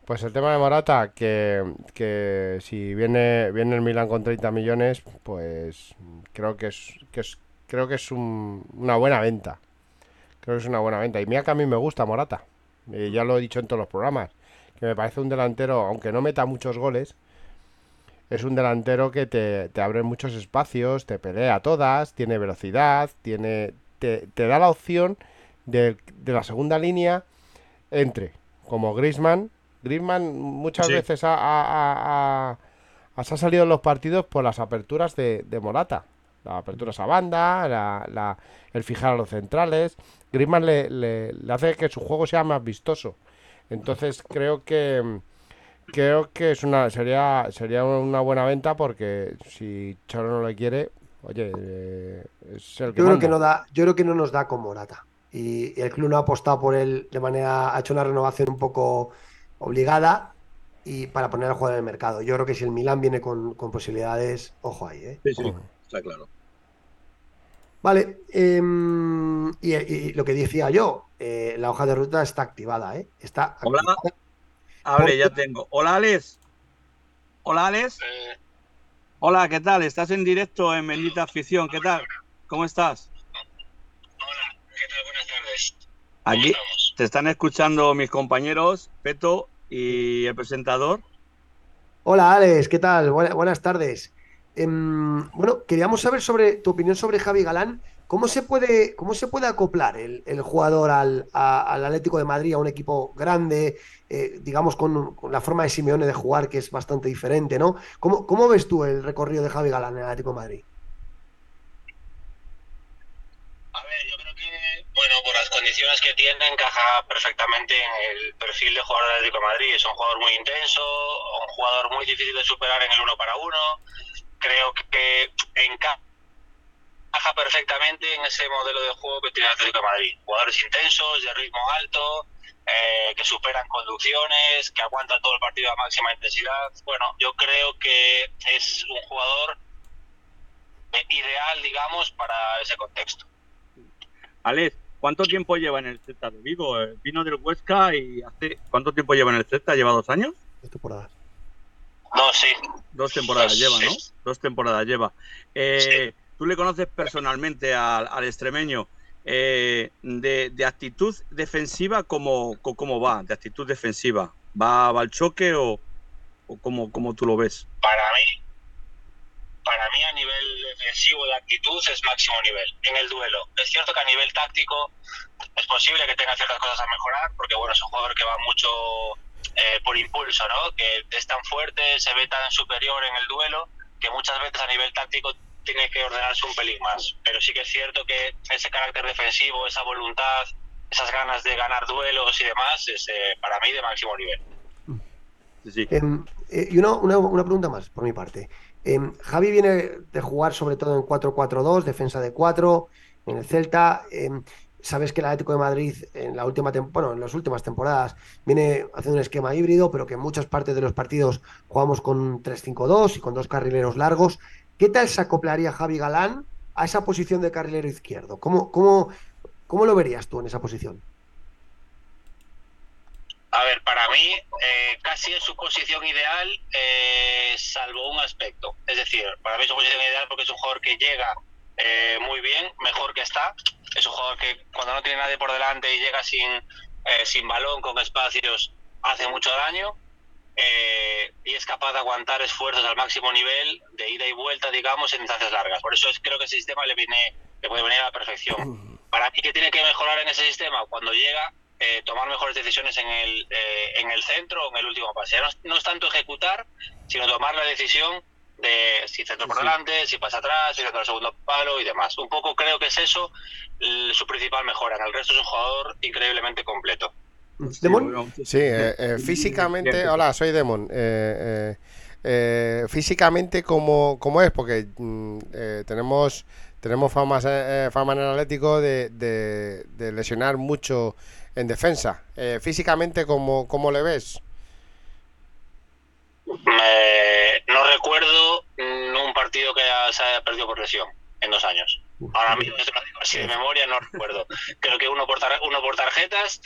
Pues el tema de Morata, que, que si viene, viene el Milan con 30 millones, pues creo que es, que es, creo que es un- una buena venta. Creo que es una buena venta. Y mira que a mí me gusta Morata. Eh, ya lo he dicho en todos los programas. Que me parece un delantero, aunque no meta muchos goles, es un delantero que te, te abre muchos espacios, te pelea todas, tiene velocidad, tiene, te, te da la opción de, de la segunda línea entre, como Griezmann. Griezmann muchas Sí. veces ha, ha- ha- ha- ha- se ha salido en los partidos por las aperturas de, de Morata. Las aperturas a banda, la- la- el fijar a los centrales. Griezmann le, le- le hace que su juego sea más vistoso. Entonces creo que creo que es una sería sería una buena venta porque si Cholo no le quiere, oye, eh, es el que Yo creo que no da, yo creo que no nos da con Morata. Y, y el club no ha apostado por él de manera, ha hecho una renovación un poco obligada y para poner al jugador en el mercado. Yo creo que si el Milan viene con, con posibilidades, ojo ahí, ¿eh? Sí, sí, está claro. Vale, em, y, y lo que decía yo, eh, la hoja de ruta está activada, ¿eh? Está Hola. activada. Hable, ya tengo. Hola, Alex. Hola, Alex. Eh, Hola, ¿qué tal? Estás en directo en Bendita Afición. ¿Qué tal? ¿Cómo estás? ¿Qué tal? Buenas tardes. ¿Cómo Aquí estamos? te están escuchando mis compañeros, Peto y el presentador. Hola, Alex, ¿qué tal? Buena- buenas tardes. Em, bueno, queríamos saber sobre tu opinión sobre Javi Galán. ¿Cómo se puede, cómo se puede acoplar el, el jugador al, a- al Atlético de Madrid, a un equipo grande, eh, digamos, con, con la forma de Simeone de jugar, que es bastante diferente, ¿no? ¿Cómo, cómo ves tú el recorrido de Javi Galán en el Atlético de Madrid? A ver, yo creo que, bueno, por las condiciones que tiene, encaja perfectamente en el perfil de jugador del Atlético Madrid. Es un jugador muy intenso, un jugador muy difícil de superar en el uno para uno. Creo que encaja perfectamente en ese modelo de juego que tiene el Atlético Madrid. Jugadores intensos, de ritmo alto, eh, que superan conducciones, que aguantan todo el partido a máxima intensidad. Bueno, yo creo que es un jugador ideal, digamos, para ese contexto. Alex, ¿cuánto tiempo lleva en el Celta de Vigo? Eh, Vino del Huesca y hace... ¿Cuánto tiempo lleva en el Celta? ¿Lleva dos años? Dos temporadas. No, sí. Dos temporadas Sí. lleva, ¿no? Dos temporadas lleva. Eh, ¿Tú le conoces personalmente al, al extremeño? Eh, de, de actitud defensiva, ¿cómo, ¿cómo va? De actitud defensiva. ¿Va, va al choque o, o cómo, cómo tú lo ves? Para mí, para mí a nivel defensivo de actitud es máximo nivel en el duelo. Es cierto que a nivel táctico es posible que tenga ciertas cosas a mejorar, porque bueno, es un jugador que va mucho eh, por impulso, ¿no? Que es tan fuerte, se ve tan superior en el duelo, que muchas veces a nivel táctico tiene que ordenarse un pelín más. Pero sí que es cierto que ese carácter defensivo, esa voluntad, esas ganas de ganar duelos y demás, es eh, para mí de máximo nivel. Sí, sí. Em, eh, y una, una- una pregunta más, por mi parte. Em, Javi viene de jugar sobre todo en 4-4-2, defensa de 4, en el Celta. Em, sabes que el Atlético de Madrid en la última bueno, en las últimas temporadas viene haciendo un esquema híbrido, pero que en muchas partes de los partidos jugamos con 3-5-2 y con dos carrileros largos. ¿Qué tal se acoplaría Javi Galán a esa posición de carrilero izquierdo? ¿Cómo, cómo, cómo lo verías tú en esa posición? A ver, para mí eh, casi es su posición ideal, eh, salvo un aspecto. Es decir, para mí es su posición ideal porque es un jugador que llega eh, muy bien, mejor que está. Es un jugador que cuando no tiene nadie por delante y llega sin, eh, sin balón, con espacios, hace mucho daño. eh, y es capaz de aguantar esfuerzos al máximo nivel de ida y vuelta, digamos, en distancias largas. Por eso es, creo que ese sistema le viene le puede venir a la perfección. *clears throat* Para mí, que tiene que mejorar en ese sistema? Cuando llega, eh, tomar mejores decisiones en el, eh, en el centro o en el último pase. No, no, es tanto ejecutar, sino tomar la decisión de si centro por delante, si pasa atrás, si centro al segundo palo y demás. Un poco creo que es eso su principal mejora. En el resto es un jugador increíblemente completo. ¿Demon? Sí, eh, físicamente, hola, soy Demon. físicamente, ¿cómo, ¿cómo, es? Porque mm, tenemos tenemos fama, fama en el Atlético de, de, de lesionar mucho en defensa. Eh, físicamente, ¿cómo, ¿cómo, le ves? no recuerdo un partido que se haya perdido por lesión en dos años. Ahora mismo, así de memoria, no recuerdo. Creo que uno por, uno por tarjetas,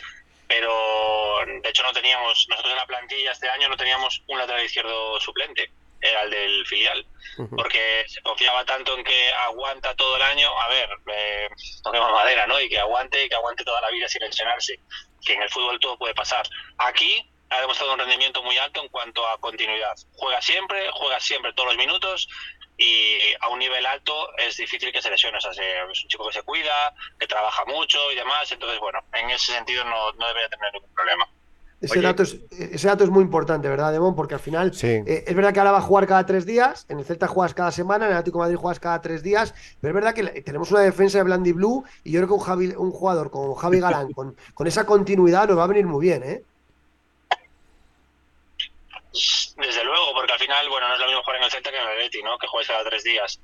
pero de hecho no teníamos, nosotros en la plantilla este año no teníamos un lateral izquierdo suplente era el del filial, porque se confiaba tanto en que aguanta todo el año, a ver, eh, toquemos madera, ¿no? Y que aguante y que aguante toda la vida sin lesionarse, que en el fútbol todo puede pasar. Aquí ha demostrado un rendimiento muy alto en cuanto a continuidad. Juega siempre, juega siempre todos los minutos y a un nivel alto es difícil que se lesione. O sea, es un chico que se cuida, que trabaja mucho y demás. Entonces, bueno, en ese sentido no, no debería tener ningún problema. Ese, dato es, ese dato es muy importante, ¿verdad, Demón? Porque al final eh, es verdad que ahora va a jugar cada tres días, en el Celta juegas cada semana, en el Atlético de Madrid juegas cada tres días, pero es verdad que tenemos una defensa de Blandi Blue y yo creo que un, Javi, un jugador como Javi Galán con, *laughs* con esa continuidad nos va a venir muy bien, ¿eh? Desde luego, porque al final, bueno, no es lo mismo jugar en el Celta que en el Atleti, ¿no? Que juegues cada tres días.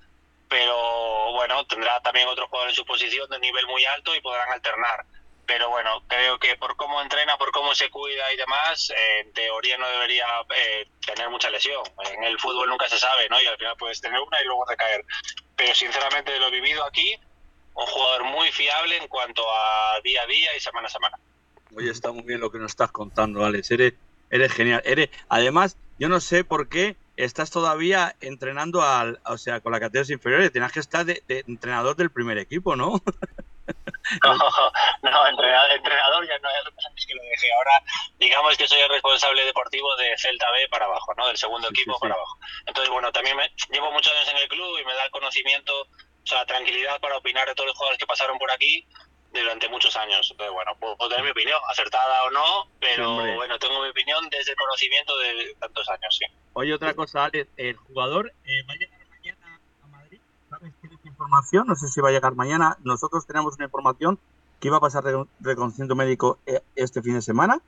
Pero bueno, tendrá también otro jugador en su posición de nivel muy alto y podrán alternar pero bueno, creo que por cómo entrena, por cómo se cuida y demás, eh, en teoría no debería eh, tener mucha lesión. En el fútbol nunca se sabe, ¿no? Y al final puedes tener una y luego recaer. Pero sinceramente lo he vivido aquí, un jugador muy fiable en cuanto a día a día y semana a semana. Oye, está muy bien lo que nos estás contando, Alex. Eres, eres genial. Eres, además, yo no sé por qué estás todavía entrenando al, o sea, con la categoría inferiores. Tienes que estar de entrenador del primer equipo, ¿no? *laughs* *laughs* No, no entrenador, entrenador ya no es que lo dejé. Ahora, digamos que soy el responsable deportivo de Celta B para abajo, ¿no? Del segundo equipo para abajo. Entonces, bueno, también me, llevo muchos años en el club y me da el conocimiento, o sea, la tranquilidad para opinar de todos los jugadores que pasaron por aquí durante muchos años. Entonces, bueno, puedo, tener mi opinión, acertada o no, pero bueno, tengo mi opinión desde el conocimiento de tantos años, sí. Oye, otra cosa, Alex, el jugador eh, va a llegar mañana a Madrid, ¿sabes? Información, no sé si va a llegar mañana. Nosotros tenemos una información que iba a pasar de reconocimiento médico eh, este fin de semana.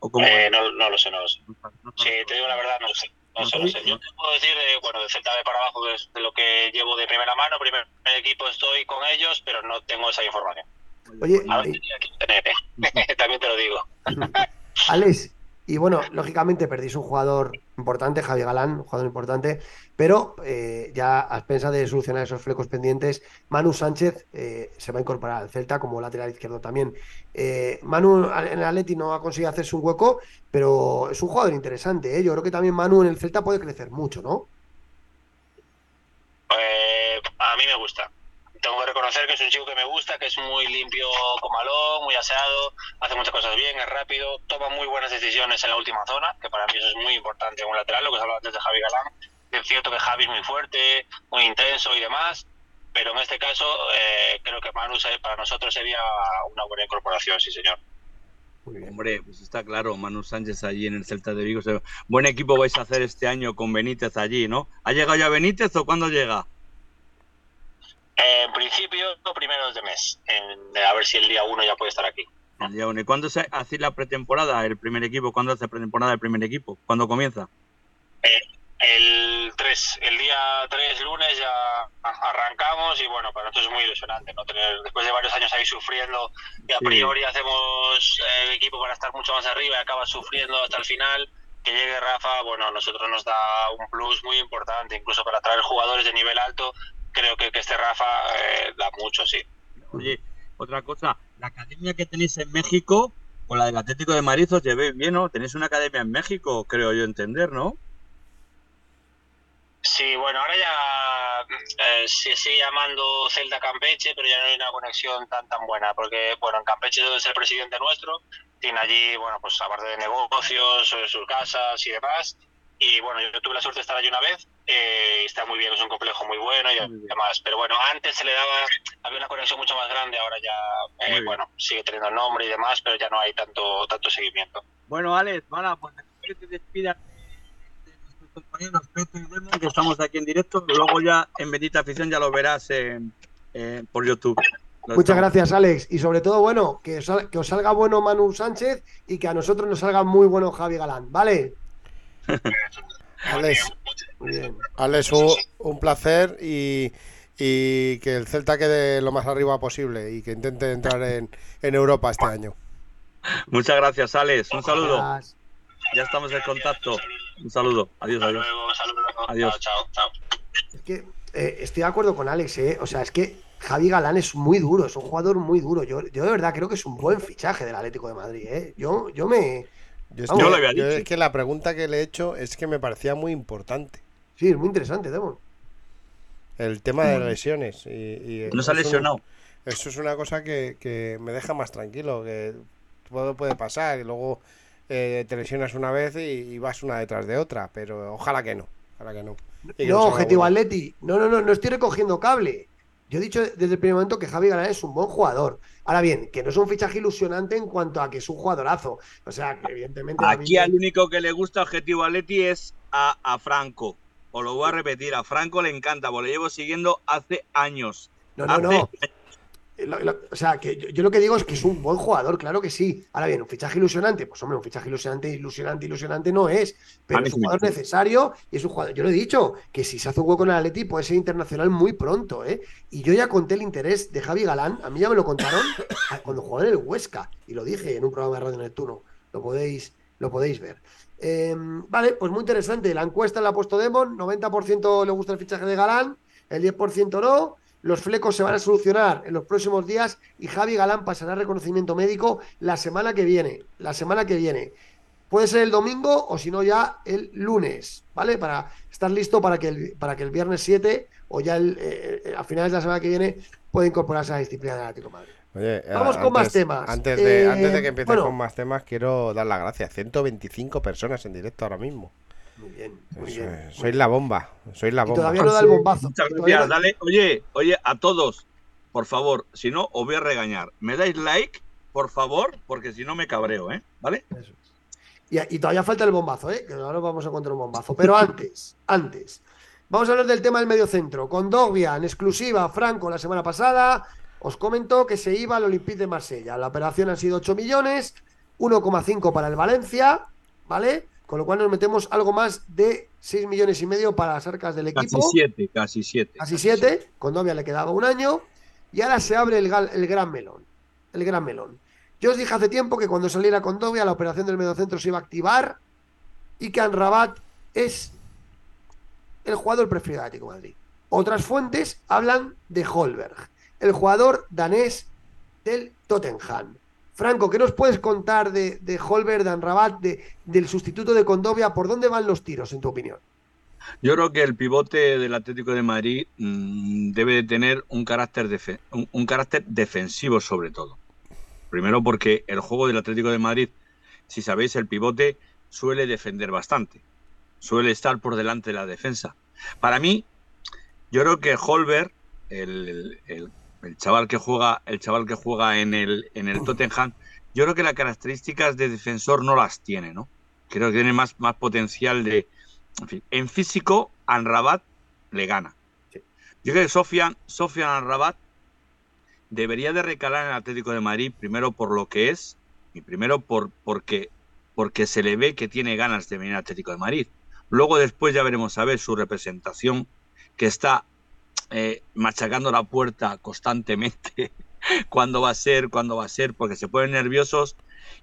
¿O eh, no, no, lo sé, no lo sé. sí, te digo la verdad, no lo sé. No, sé, no sé. Yo te puedo decir, de, bueno, de Z para abajo, de lo que llevo de primera mano. Primer equipo estoy con ellos, pero no tengo esa información. Oye, a ver, eh, *laughs* también te lo digo. *laughs* Alex, y bueno, lógicamente perdís un jugador importante, Javi Galán, un jugador importante, pero eh, ya a expensas de solucionar esos flecos pendientes, Manu Sánchez eh, se va a incorporar al Celta como lateral izquierdo también. Eh, Manu en el Atleti no ha conseguido hacerse un hueco, pero es un jugador interesante. Yo creo que también Manu en el Celta puede crecer mucho, ¿no? a mí me gusta tengo que reconocer que es un chico que me gusta, que es muy limpio como balón, muy aseado, hace muchas cosas bien, es rápido, toma muy buenas decisiones en la última zona, que para mí eso es muy importante en un lateral, lo que se hablaba antes de Javi Galán. Es cierto que Javi es muy fuerte, muy intenso y demás, pero en este caso eh, creo que Manu para nosotros sería una buena incorporación, sí señor. Hombre, pues está claro, Manu Sánchez allí en el Celta de Vigo. buen equipo vais a hacer este año con Benítez allí, ¿no? ¿Ha llegado ya Benítez o cuándo llega? En principio, primeros de mes. a ver si el día 1 ya puede estar aquí. El día 1. ¿Y cuándo se hace la pretemporada, el primer equipo? ¿Cuándo hace pretemporada el primer equipo? ¿Cuándo comienza? Eh, el 3. El día 3, lunes, ya arrancamos y bueno, para nosotros es muy ilusionante. ¿no? Tener, después de varios años ahí sufriendo y a priori hacemos el eh, equipo para estar mucho más arriba y acaba sufriendo hasta el final que llegue Rafa, bueno, a nosotros nos da un plus muy importante, incluso para traer jugadores de nivel alto creo que, este Rafa eh, da mucho, sí. Oye, otra cosa, la academia que tenéis en México con la del Atlético de Madrid os llevéis bien, ¿no? Tenéis una academia en México, creo yo entender, ¿no? Sí, bueno, ahora ya eh, se sigue llamando Celta Campeche, pero ya no hay una conexión tan tan buena, porque bueno, en Campeche es el presidente nuestro, tiene allí, bueno, pues aparte de negocios, sus casas y demás, y bueno, yo tuve la suerte de estar allí una vez, eh, está muy bien, es un complejo muy bueno y demás. Pero bueno, antes se le daba, había una conexión mucho más grande, ahora ya, eh, bueno, sigue teniendo el nombre y demás, pero ya no hay tanto tanto seguimiento. Bueno, Alex, bueno, pues te despidas compañeros Pepe y Demo, que estamos aquí en directo. Luego ya en Bendita Afición ya lo verás en, por YouTube. Lo Muchas estamos- gracias, Alex. Y sobre todo, bueno, que os, que os salga bueno Manu Sánchez y que a nosotros nos salga muy bueno Javi Galán, ¿vale? *laughs* Alex, Muy bien. Alex, un, un placer y, y que el Celta quede lo más arriba posible y que intente entrar en, en Europa este año. Muchas gracias, Alex. Un saludo. Gracias. Ya estamos en contacto. Un saludo. Adiós, Hasta adiós. luego, saludos. Adiós. Chao, chao, chao. Es que eh, estoy de acuerdo con Alex, ¿eh? O sea, es que Javi Galán es muy duro, es un jugador muy duro. Yo, yo de verdad creo que es un buen fichaje del Atlético de Madrid, ¿eh? Yo, yo me. Yo, es Vamos. que- Yo lo había yo dicho. es que la pregunta que le he hecho es que me parecía muy importante. Sí, es muy interesante, Demon. El tema de las lesiones. Y, y No se ha lesionado. Eso es una cosa que, que me deja más tranquilo, que todo puede pasar y luego eh, te lesionas una vez y, y vas una detrás de otra, pero ojalá que no, ojalá que no. Que No, objetivo bueno. Atleti. No, no, no, no estoy recogiendo cable. Yo he dicho desde el primer momento que Javi Galán es un buen jugador. Ahora bien, que no es un fichaje ilusionante en cuanto a que es un jugadorazo. O sea, que evidentemente. Aquí al único que le gusta Objetivo Atleti es a, a Franco. Os lo voy a repetir, a Franco le encanta, porque le llevo siguiendo hace años. No, no, Hace- no. Lo- o sea, que yo, yo lo que digo es que es un buen jugador, claro que sí. Ahora bien, un fichaje ilusionante, pues hombre, un fichaje ilusionante, ilusionante, ilusionante no es, pero es un jugador necesario y es un jugador. Yo lo he dicho, que si se hace un hueco en el Atleti puede ser internacional muy pronto, ¿eh? Y yo ya conté el interés de Javi Galán, a mí ya me lo contaron *coughs* cuando jugó en el Huesca, y lo dije en un programa de Radio Neptuno, lo podéis, lo podéis ver. Eh, vale, pues muy interesante. La encuesta la ha puesto Demon, 90% le gusta el fichaje de Galán, el 10% no. Los flecos se van a solucionar en los próximos días y Javi Galán pasará reconocimiento médico la semana que viene. La semana que viene. Puede ser el domingo o si no ya el lunes, ¿vale? Para estar listo para que el, para que el viernes 7 o ya el, eh, eh, a finales de la semana que viene pueda incorporarse a la disciplina del Atlético de Madrid. Oye, Vamos con más temas. Antes de, Eh, antes de que empieces bueno. con más temas, quiero dar las gracias. 125 personas en directo ahora mismo. Muy bien, muy Eso bien. es, muy sois bien. la bomba, sois la Y bomba. todavía no da el bombazo. Muchas gracias. no- Dale, oye, oye, a todos, por favor, si no, os voy a regañar. Me dais like, por favor, porque si no me cabreo, ¿eh? ¿Vale? Eso es. Y, y todavía falta el bombazo, ¿eh? Que ahora vamos a encontrar un bombazo. Pero antes, antes. Vamos a hablar del tema del mediocentro. Con Dogbia, en exclusiva, Franco, la semana pasada, os comentó que se iba al Olympique de Marsella. La operación han sido 8 millones, 1,5 para el Valencia, ¿vale? Con lo cual nos metemos algo más de 6 millones y medio para las arcas del Casi equipo. siete, casi siete. Casi 7. Con le quedaba un año. Y ahora se abre el, gran melón. El gran melón. Yo os dije hace tiempo que cuando saliera con la operación del mediocentro se iba a activar y que Anrabat es el jugador preferido de Atlético de Madrid. Otras fuentes hablan de Holberg, el jugador danés del Tottenham. Franco, ¿qué nos puedes contar de, de Holberg, de Anrabat, de, del sustituto de Condovia? ¿Por dónde van los tiros, en tu opinión? Yo creo que el pivote del Atlético de Madrid mm, debe de tener un carácter, un carácter defensivo sobre todo. Primero porque el juego del Atlético de Madrid, si sabéis, el pivote suele defender bastante. Suele estar por delante de la defensa. Para mí, yo creo que Holberg, el, el- el- chaval que juega, el chaval que juega en el, en el Tottenham, yo creo que las características de defensor no las tiene, ¿no? Creo que tiene más, más potencial de, en, fin, en físico, Anrabat le gana. Yo creo que Sofian, Sofian Anrabat debería de recalar en el Atlético de Madrid, primero por lo que es, y primero por, porque, porque se le ve que tiene ganas de venir al Atlético de Madrid. Luego después ya veremos a ver su representación, que está eh, machacando la puerta constantemente, *laughs* cuándo va a ser, cuándo va a ser, porque se ponen nerviosos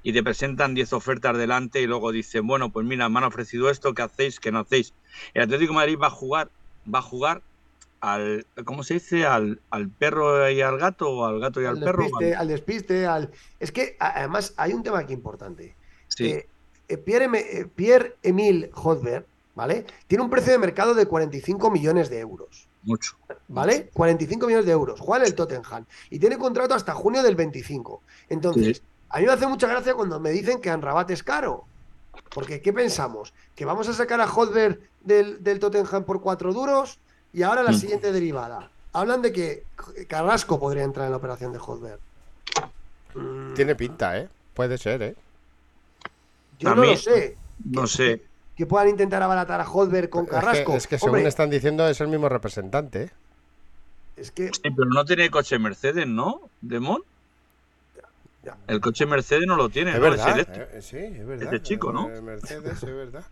y te presentan 10 ofertas delante y luego dicen, bueno, pues mira, me han ofrecido esto, ¿qué hacéis? ¿Qué no hacéis? El Atlético de Madrid va a jugar, va a jugar al, ¿cómo se dice? Al, al perro y al gato, o al gato y al, al perro. despiste, al despiste, al... Es que además hay un tema aquí importante. Sí. Eh, eh, eh, Pierre-Emile Hodberg, ¿vale? Tiene un precio de mercado de 45 millones de euros, Mucho. ¿vale? 45 millones de euros. Juega en el Tottenham y tiene contrato hasta junio del 25. Entonces, Sí. a mí me hace mucha gracia cuando me dicen que Anrabat es caro. Porque, ¿qué pensamos? ¿Que vamos a sacar a Hodver del, del Tottenham por cuatro duros? Y ahora la Mm. siguiente derivada. Hablan de que Carrasco podría entrar en la operación de Hodver. Mm, Tiene pinta, ¿eh? Puede ser, ¿eh? yo a no mí- lo sé. No sé. Que puedan intentar abaratar a Hodver con Es que- Carrasco. Es que, según Hombre, están diciendo es el mismo representante, ¿eh? es que Sí, pero no tiene coche Mercedes, ¿no? ¿Demon? Ya. El coche Mercedes no lo tiene, Es ¿no? verdad. Es eh, sí, es verdad. Este chico, ¿no? Eh, Mercedes, es verdad.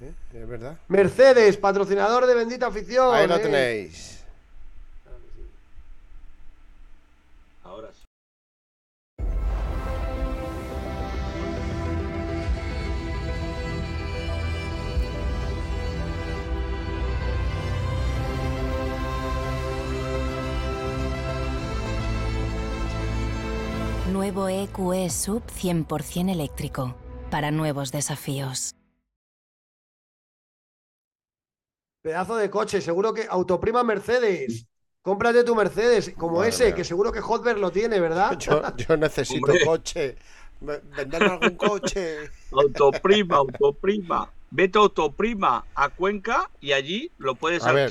Eh, Es verdad. Mercedes, patrocinador de Bendita Afición. Ahí lo eh. tenéis. Nuevo EQE Sub 100% eléctrico. Para nuevos desafíos. Pedazo de coche, seguro que autoprima Mercedes. Cómprate tu Mercedes, como Madre ese, mía. que seguro que Hotver lo tiene, ¿verdad? Yo, yo necesito Hombre. coche. Ve- Venderme algún coche. Autoprima, autoprima. Vete a autoprima a Cuenca y allí lo puedes A ver.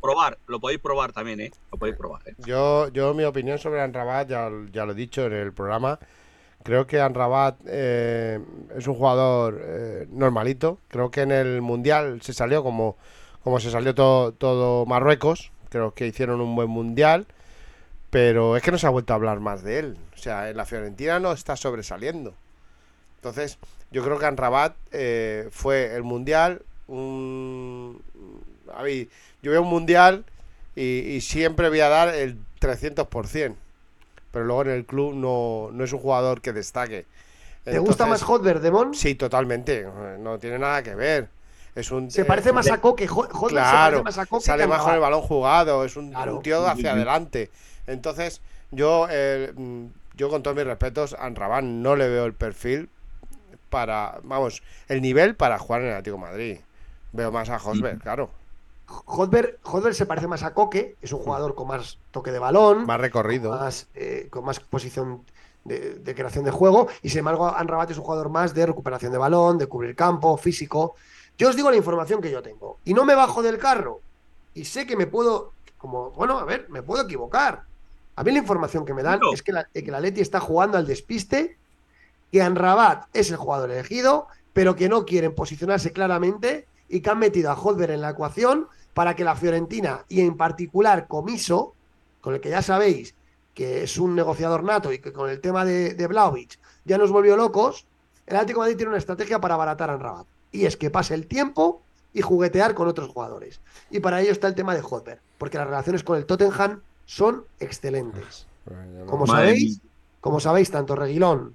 Probar. Lo podéis probar también, ¿eh? Lo podéis probar, ¿eh? Yo, yo mi opinión sobre Anrabat, ya, ya lo he dicho en el programa, creo que Anrabat eh, es un jugador eh, normalito. Creo que en el Mundial se salió como, como se salió todo, todo Marruecos. Creo que hicieron un buen Mundial. Pero es que no se ha vuelto a hablar más de él. O sea, en la Fiorentina no está sobresaliendo. Entonces, yo creo que Anrabat eh, fue el Mundial. Un... A yo veo un Mundial y, y siempre voy a dar el 300%. Pero luego en el club no, no es un jugador que destaque. ¿Te gusta más Hotver, Demon? Sí, totalmente. eh, No tiene nada que ver. Es un, Se eh, parece más de- a Coque. Ho- Hotver se Claro, parece más a Coque sale más con el balón jugado, es un, Claro. un tío hacia adelante. Entonces, yo, eh, yo con todos mis respetos, a Anrabat no le veo el perfil para, vamos, el nivel para jugar en el Atlético de Madrid. Veo más a Hosberg, claro, Hotver, Hotver se parece más a Coque, es un jugador con más toque de balón, más recorrido. más, eh, con más posición de, de creación de juego, y sin embargo, Anrabat es un jugador más de recuperación de balón, de cubrir campo, físico. Yo os digo la información que yo tengo, y no me bajo del carro, y sé que me puedo, como, bueno, a ver, me puedo equivocar. A mí la información que me dan No. es que la, que la Leti está jugando al despiste, que Anrabat es el jugador elegido, pero que no quieren posicionarse claramente y que han metido a Hodver en la ecuación para que la Fiorentina y en particular Comiso, con el que ya sabéis que es un negociador nato y que con el tema de, de Vlahovic ya nos volvió locos, el Atlético de Madrid tiene una estrategia para abaratar a Anrabat. Y es que pase el tiempo y juguetear con otros jugadores. Y para ello está el tema de Hodver, porque las relaciones con el Tottenham son excelentes. Como sabéis, como sabéis, tanto Reguilón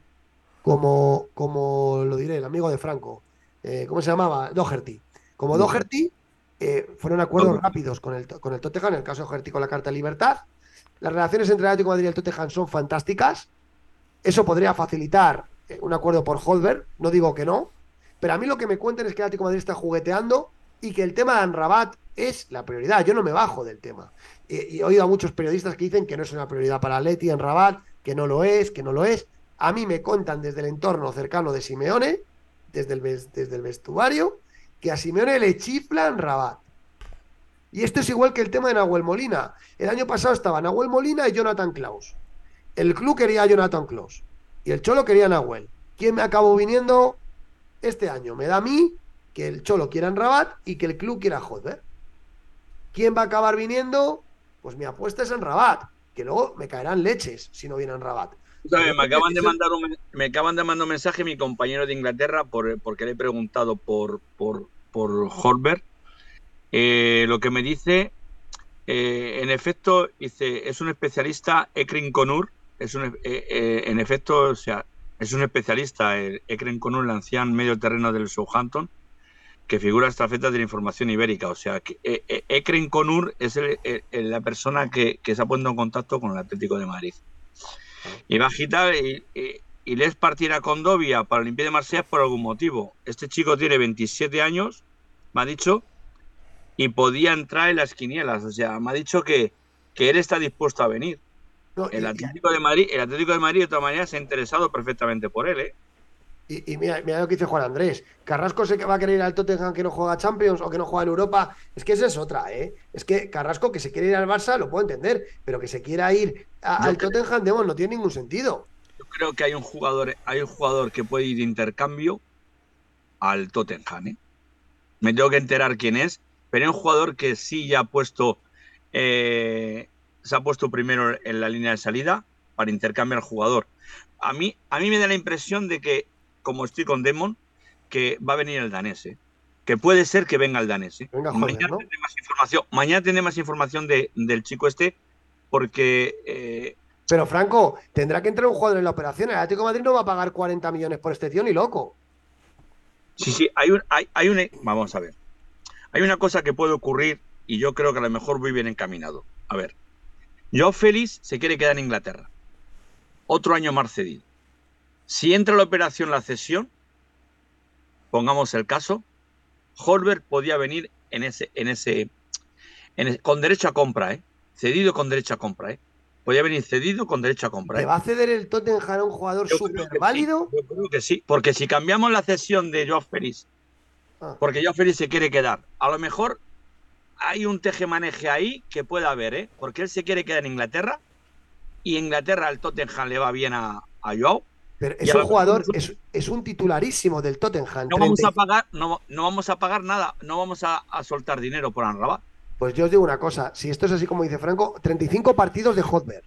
como, como lo diré, el amigo de Franco, eh, ¿cómo se llamaba? Doherty. Como Doherty, eh, fueron acuerdos rápidos con el, con el Tottenham, en el caso de Doherty con la Carta de Libertad. Las relaciones entre el Atlético de Madrid y el Tottenham son fantásticas. Eso podría facilitar eh, un acuerdo por Holberg, no digo que no, pero a mí lo que me cuentan es que el Atlético de Madrid está jugueteando y que el tema de Anrabat es la prioridad. Yo no me bajo del tema. Eh, y he oído a muchos periodistas que dicen que no es una prioridad para Leti en Rabat, que no lo es, que no lo es. A mí me contan desde el entorno cercano de Simeone, desde el, desde el vestuario, que a Simeone le chiflan Rabat. Y esto es igual que el tema de Nahuel Molina. El año pasado estaban Nahuel Molina y Jonathan Klaus. El club quería a Jonathan Klaus y el Cholo quería a Nahuel. ¿Quién me acabó viniendo este año? Me da a mí que el Cholo quiera en Rabat y que el club quiera a Hodver. ¿Quién va a acabar viniendo? Pues mi apuesta es en Rabat, que luego me caerán leches si no viene en Rabat. ¿Sabes? Me acaban de mandar un, me acaban de mandar un mensaje mi compañero de Inglaterra por, porque le he preguntado por, por, por Horberg. Eh, lo que me dice, eh, en efecto, dice, es un especialista, Ekrin Konur, es un, eh, en efecto, o sea, es un especialista, el Ekren Konur, el anciano medio terreno del Southampton, que figura estafeta de la información ibérica. O sea, que Ekren Konur es la persona que, se ha puesto en contacto con el Atlético de Madrid. Y va a agitar y- y les partir a Condovia para el Olympique de Marsella por algún motivo. Este chico tiene 27 años, me ha dicho, y podía entrar en las quinielas. O sea, me ha dicho que, que él está dispuesto a venir. No, y- El y- Atlético de Madrid, el Atlético de Madrid de todas maneras se ha interesado perfectamente por él, ¿eh? Y, y mira, mira lo que dice Juan Andrés. Carrasco se va a querer ir al Tottenham que no juega Champions o que no juega en Europa. Es que esa es otra, ¿eh? Es que Carrasco que se quiere ir al Barça lo puedo entender, pero que se quiera ir a- al creo- Tottenham, no tiene ningún sentido. Creo que hay un jugador, hay un jugador que puede ir de intercambio al Tottenham. ¿eh? Me tengo que enterar quién es, pero hay un jugador que sí ya ha puesto, eh, se ha puesto primero en la línea de salida para intercambiar al jugador. A mí, a mí me da la impresión de que, como estoy con Demon, que va a venir el danés. ¿eh? Que puede ser que venga el danés. ¿eh? Venga, joder, mañana ¿no? tendré más información. Mañana tendré más información de, del chico este, porque eh, Pero Franco, tendrá que entrar un jugador en la operación. El Atlético Madrid no va a pagar 40 millones por este tío loco. Sí, sí, hay, un, hay, hay una. Vamos a ver. Hay una cosa que puede ocurrir y yo creo que a lo mejor voy bien encaminado. A ver. Joao Félix se quiere quedar en Inglaterra. Otro año más cedido. Si entra la operación la cesión, pongamos el caso, Holberg podía venir en ese, en ese, en ese- con derecho a compra, ¿eh? Cedido con derecho a compra, ¿eh? Podía venir cedido con derecho a compra. ¿Le ¿eh? va a ceder el Tottenham a un jugador súper sí, válido? yo creo que sí, porque si cambiamos la cesión de Joao Félix, Ah. porque Joao Félix se quiere quedar, a lo mejor hay un teje-maneje ahí que puede haber, ¿eh? Porque él se quiere quedar en Inglaterra y Inglaterra al Tottenham le va bien a, a Joao. Pero es un jugador, es, es un titularísimo del Tottenham. No vamos 30 a pagar, no, no vamos a pagar nada, no vamos a, a soltar dinero por Anrabat. Pues yo os digo una cosa, si esto es así como dice Franco, 35 partidos de Hotberg,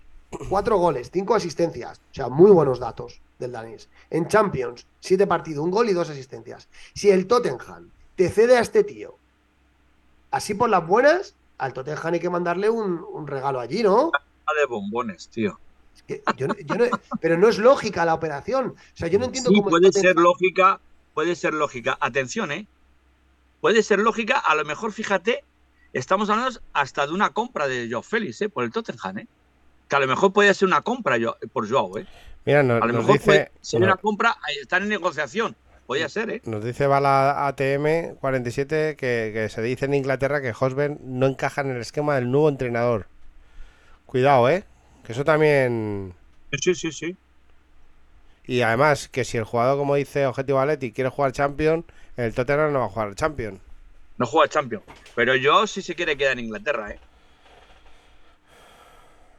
4 goles, 5 asistencias, o sea, muy buenos datos del danés. En Champions, 7 partidos, un gol y 2 asistencias. Si el Tottenham te cede a este tío, así por las buenas, al Tottenham hay que mandarle un, un regalo allí, ¿no? Ah, de bombones, tío. Es que yo no- yo no- pero no es lógica la operación. O sea, yo no entiendo Sí, cómo puede ser Tottenham- lógica, puede ser lógica. Atención, ¿eh? Puede ser lógica, a lo mejor, fíjate, estamos hablando hasta de una compra de Joao Félix, ¿eh? Por el Tottenham, ¿eh? Que a lo mejor puede ser una compra yo, por Joao, ¿eh? Mira, A lo mejor dice, puede ser nos- una compra, están en negociación. Podría ser, ¿eh? nos dice Bala ATM 47 que, que se dice en Inglaterra que Hosben no encaja en el esquema del nuevo entrenador. Cuidado, ¿eh? Que eso también... Sí, sí, sí. Y además, que si el jugador, como dice Objetivo Atleti, quiere jugar Champion, el Tottenham no va a jugar Champion. No juega Champions. Pero yo sí se quiere quedar en Inglaterra, ¿eh?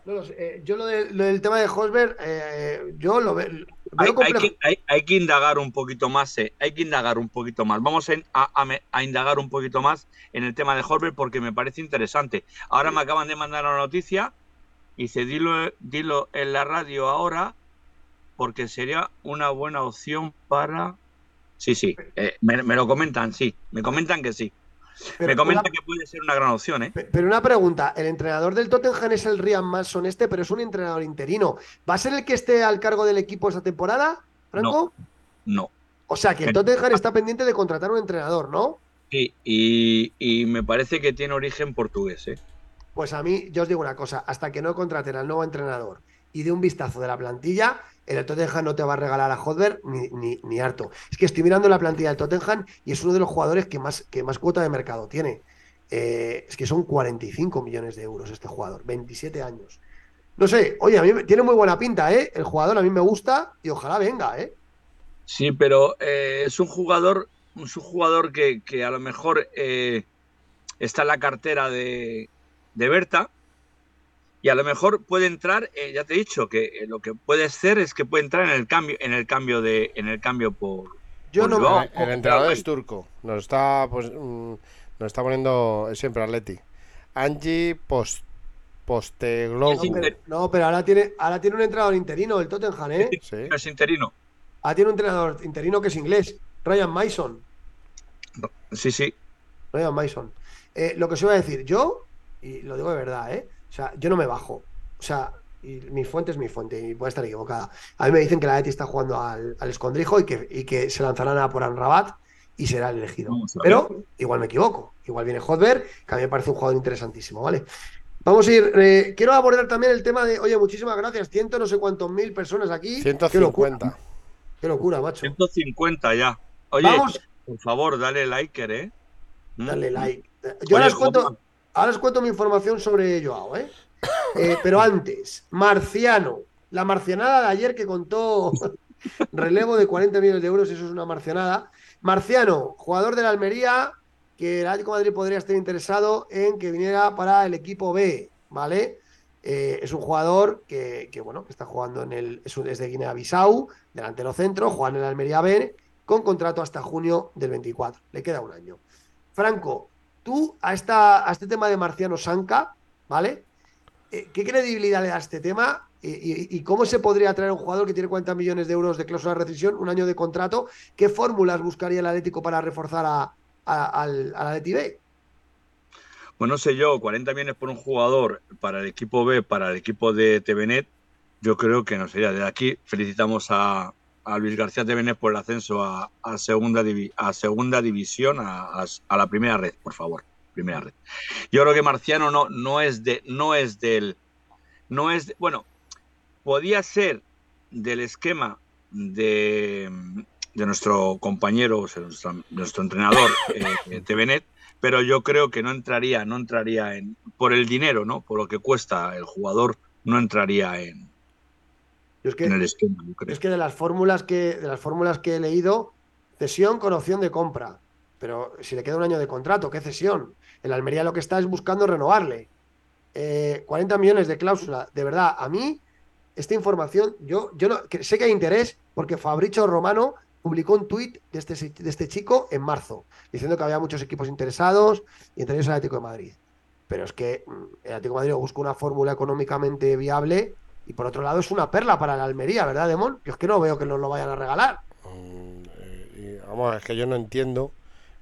No lo sé, eh, yo lo, de- lo del tema de Hosberg, eh, yo lo ve- veo Hay, que, hay- hay que indagar un poquito más, ¿eh? Hay que indagar un poquito más. Vamos a, indagar un poquito más en el tema de Horber porque me parece interesante. Ahora me acaban de mandar una noticia y dice, dilo, dilo en la radio ahora porque sería una buena opción para... Sí, sí, eh, me, me lo comentan, sí, me comentan que sí. Pero me comentan una- que puede ser una gran opción, ¿eh? Pe- Pero una pregunta, el entrenador del Tottenham es el Ryan Manson este, pero es un entrenador interino. ¿Va a ser el que esté al cargo del equipo esta temporada, Franco? No. O sea, que el Tottenham está pendiente de contratar un entrenador, ¿no? Sí, y, y me parece que tiene origen portugués, ¿eh? Pues a mí, yo os digo una cosa, hasta que no contraten al nuevo entrenador y de un vistazo de la plantilla, el Tottenham no te va a regalar a Hodver ni, ni, ni harto. Es que estoy mirando la plantilla del Tottenham y es uno de los jugadores que más, que más cuota de mercado tiene. Eh, es que son 45 millones de euros este jugador, 27 años. No sé, oye, a mí me- tiene muy buena pinta, ¿eh? El jugador a mí me gusta y ojalá venga, ¿eh? Sí, pero eh, es un jugador, es un jugador que, que a lo mejor eh, está en la cartera de, de Berta y a lo mejor puede entrar, eh, ya te he dicho que eh, lo que puede ser es que puede entrar en el cambio, en el cambio de, en el cambio por. Yo por no, Joao. El, el entrenador es turco. Nos está, pues, mm, nos está poniendo siempre Atleti. Angie Post, Posteglou. no, pero, no, pero ahora tiene, ahora tiene un entrenador interino, el Tottenham, ¿eh? Sí. Es interino. Ahora tiene un entrenador interino que es inglés, Ryan Mason. Sí, sí. Ryan Mason. Eh, lo que os iba a decir, yo, y lo digo de verdad, ¿eh? O sea, yo no me bajo. O sea, y mi fuente es mi fuente y puede estar equivocada. A mí me dicen que la Eti está jugando al, al escondrijo y que, y que se lanzarán a por Anrabat y será el elegido. Pero igual me equivoco. Igual viene Hotber, que a mí me parece un jugador interesantísimo, ¿vale? Vamos a ir. eh, quiero abordar también el tema de, oye, muchísimas gracias, ciento no sé cuántos mil personas aquí. Qué locura, 150. qué locura, macho. 150 ya. Oye, Vamos, por favor, dale like, ¿eh? ¿Mm? Dale like. Yo ahora Oye, os cuento, Juanma. Ahora os cuento mi información sobre Joao, ¿eh? Eh, *coughs* pero antes, Marciano, la marcianada de ayer que contó *laughs* Relevo de 40 millones de euros, eso es una marcianada. Marciano, jugador de la Almería, que el Atlético de Madrid podría estar interesado en que viniera para el equipo B, ¿vale? Eh, es un jugador que, que, bueno, que está jugando en el. Es, de Guinea-Bissau, delantero centro, juega en el Almería B, con contrato hasta junio del 24. Le queda un año. Franco, tú a, esta, a este tema de Marciano Sanca, ¿vale? Eh, ¿Qué credibilidad le da a este tema? ¿Y, cómo se podría traer un jugador que tiene 40 millones de euros de cláusula de rescisión, un año de contrato? ¿Qué fórmulas buscaría el Atlético para reforzar a, al, Atleti B? Bueno, no sé yo, 40 millones por un jugador para el equipo B, para el equipo de TVNet, yo creo que no sería. De aquí felicitamos a, Luis García TVNet por el ascenso a, segunda, a segunda división, a, la primera red, por favor. Primera red. Yo creo que Marciano no, no es de, no es del, no es, bueno, podía ser del esquema de, de nuestro compañero, nuestro, entrenador, eh, *laughs* TVNet, pero yo creo que no entraría, no entraría en, por el dinero, ¿no? Por lo que cuesta el jugador, no entraría en, es que, el esquema. Es que de las fórmulas que, de las fórmulas que he leído, cesión con opción de compra. Pero si le queda un año de contrato, ¿qué cesión? El Almería lo que está es buscando renovarle. 40 eh, millones de cláusula. De verdad, a mí, esta información, yo, yo no, sé que hay interés, porque Fabricio Romano publicó un tuit de este, de este chico en marzo, diciendo que había muchos equipos interesados, y entre ellos el Atlético de Madrid. Pero es que mm, el Atlético de Madrid busca una fórmula económicamente viable, y por otro lado es una perla para la Almería, ¿verdad, Demón? Yo es que no veo que nos lo vayan a regalar. Mm, eh, vamos, es que yo no entiendo,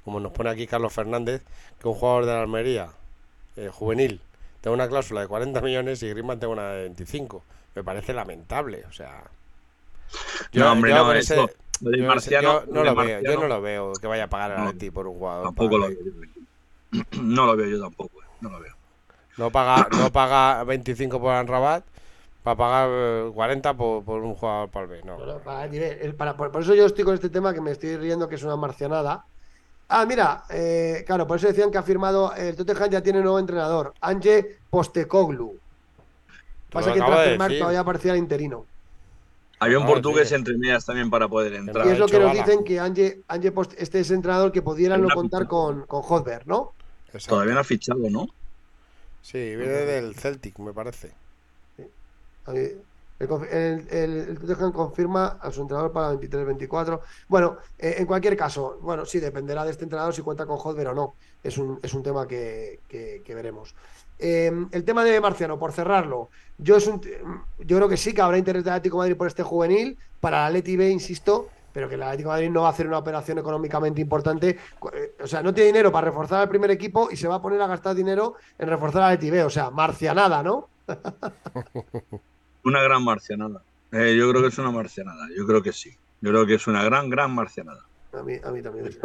como nos pone aquí Carlos Fernández, que un jugador de la Almería, eh, juvenil, tenga una cláusula de 40 millones y Griezmann tenga una de 25. Me parece lamentable, o sea... Yo, no, hombre, no, eso yo, no lo veo, yo no lo veo que vaya a pagar a Leti por un jugador. Tampoco lo veo. No lo veo yo tampoco, eh, no lo veo. No paga, no paga 25 por Anrabat para pagar 40 eh, por, por, un jugador para el B. No. para, por, eso yo estoy con este tema que me estoy riendo que es una marcianada. Ah, mira, eh, claro, por eso decían que ha firmado el Tottenham ya tiene nuevo entrenador, Ange Postecoglu. Pasa que tras firmar todavía parecía el interino. Había un ah, portugués entre medias también para poder entrar. Y es lo que nos dicen que Ange, Post, este es entrenador que pudieran no contar con, con Hotberg, ¿no? Todavía no ha fichado, ¿no? Sí, viene del Celtic, me parece. El, el, confirma a su entrenador para 23-24. Bueno, eh, en cualquier caso, bueno, sí, dependerá de este entrenador si cuenta con Hotberg o no. Es un, es un tema que, que veremos. Em, el tema de Marciano, por cerrarlo, yo, es un, yo creo que sí que habrá interés de Atlético Madrid por este juvenil. Para la Atleti B, insisto, pero que el Atlético Madrid no va a hacer una operación económicamente importante. Eh, o sea, no tiene dinero para reforzar al primer equipo y se va a poner a gastar dinero en reforzar al Atleti B. O sea, marcianada, ¿no? *laughs* una gran marcianada. Eh, yo creo que es una marcianada. Yo creo que sí. Yo creo que es una gran, gran marcianada. A mí, a mí también.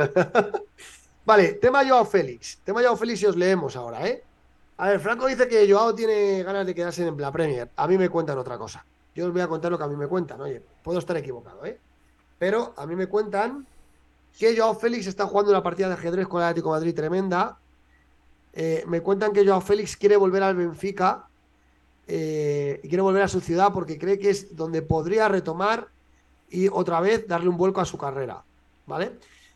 *laughs* vale, tema Joao Félix. Tema Joao Félix y os leemos ahora, ¿eh? A ver, Franco dice que Joao tiene ganas de quedarse en la Premier. A mí me cuentan otra cosa. Yo os voy a contar lo que a mí me cuentan. Oye, puedo estar equivocado, ¿eh? Pero a mí me cuentan que Joao Félix está jugando una partida de ajedrez con el Atlético Madrid tremenda. Eh, me cuentan que Joao Félix quiere volver al Benfica eh, y quiere volver a su ciudad porque cree que es donde podría retomar y otra vez darle un vuelco a su carrera. ¿Vale?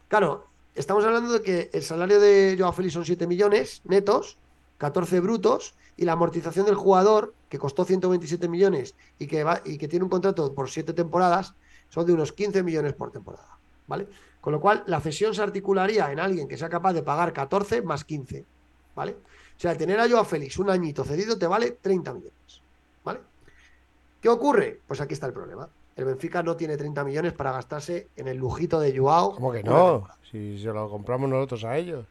Claro, estamos hablando de que el salario de Joao Félix son 7 millones netos 14 brutos, y la amortización del jugador, que costó 127 millones y que, va, y que tiene un contrato por 7 temporadas, son de unos 15 millones por temporada. ¿Vale? Con lo cual, la cesión se articularía en alguien que sea capaz de pagar 14 más 15. ¿Vale? O sea, tener a Joao Félix un añito cedido te vale 30 millones. ¿Vale? ¿Qué ocurre? Pues aquí está el problema. El Benfica no tiene 30 millones para gastarse en el lujito de Joao. ¿Cómo que no? Si se lo compramos nosotros a ellos.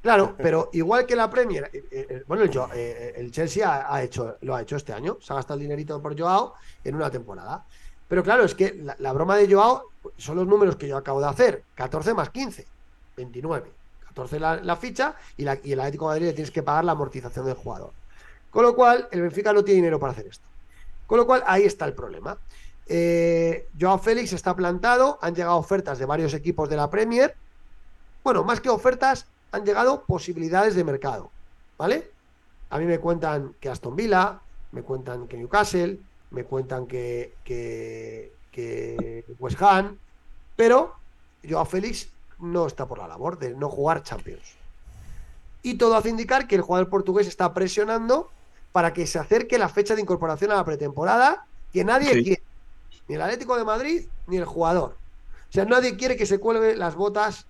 Claro, *laughs* pero igual que la Premier, eh, eh, eh, bueno, el, Chelsea ha, hecho, lo ha hecho este año, se ha gastado el dinerito por Joao en una temporada. Pero claro, es que la, broma de Joao son los números que yo acabo de hacer: 14 más 15, 29. 14 la, ficha y, el Atlético de Madrid le tienes que pagar la amortización del jugador. Con lo cual, el Benfica no tiene dinero para hacer esto. Con lo cual, ahí está el problema. Joao Félix está plantado, han llegado ofertas de varios equipos de la Premier. Bueno, más que ofertas, han llegado posibilidades de mercado, ¿vale? A mí me cuentan que Aston Villa, me cuentan que Newcastle, me cuentan que, que, que West Ham, pero Joao Félix no está por la labor de no jugar Champions. Y todo hace indicar que el jugador portugués está presionando para que se acerque la fecha de incorporación a la pretemporada que nadie Sí. quiere. Ni el Atlético de Madrid ni el jugador. O sea, nadie quiere que se cuelgue las botas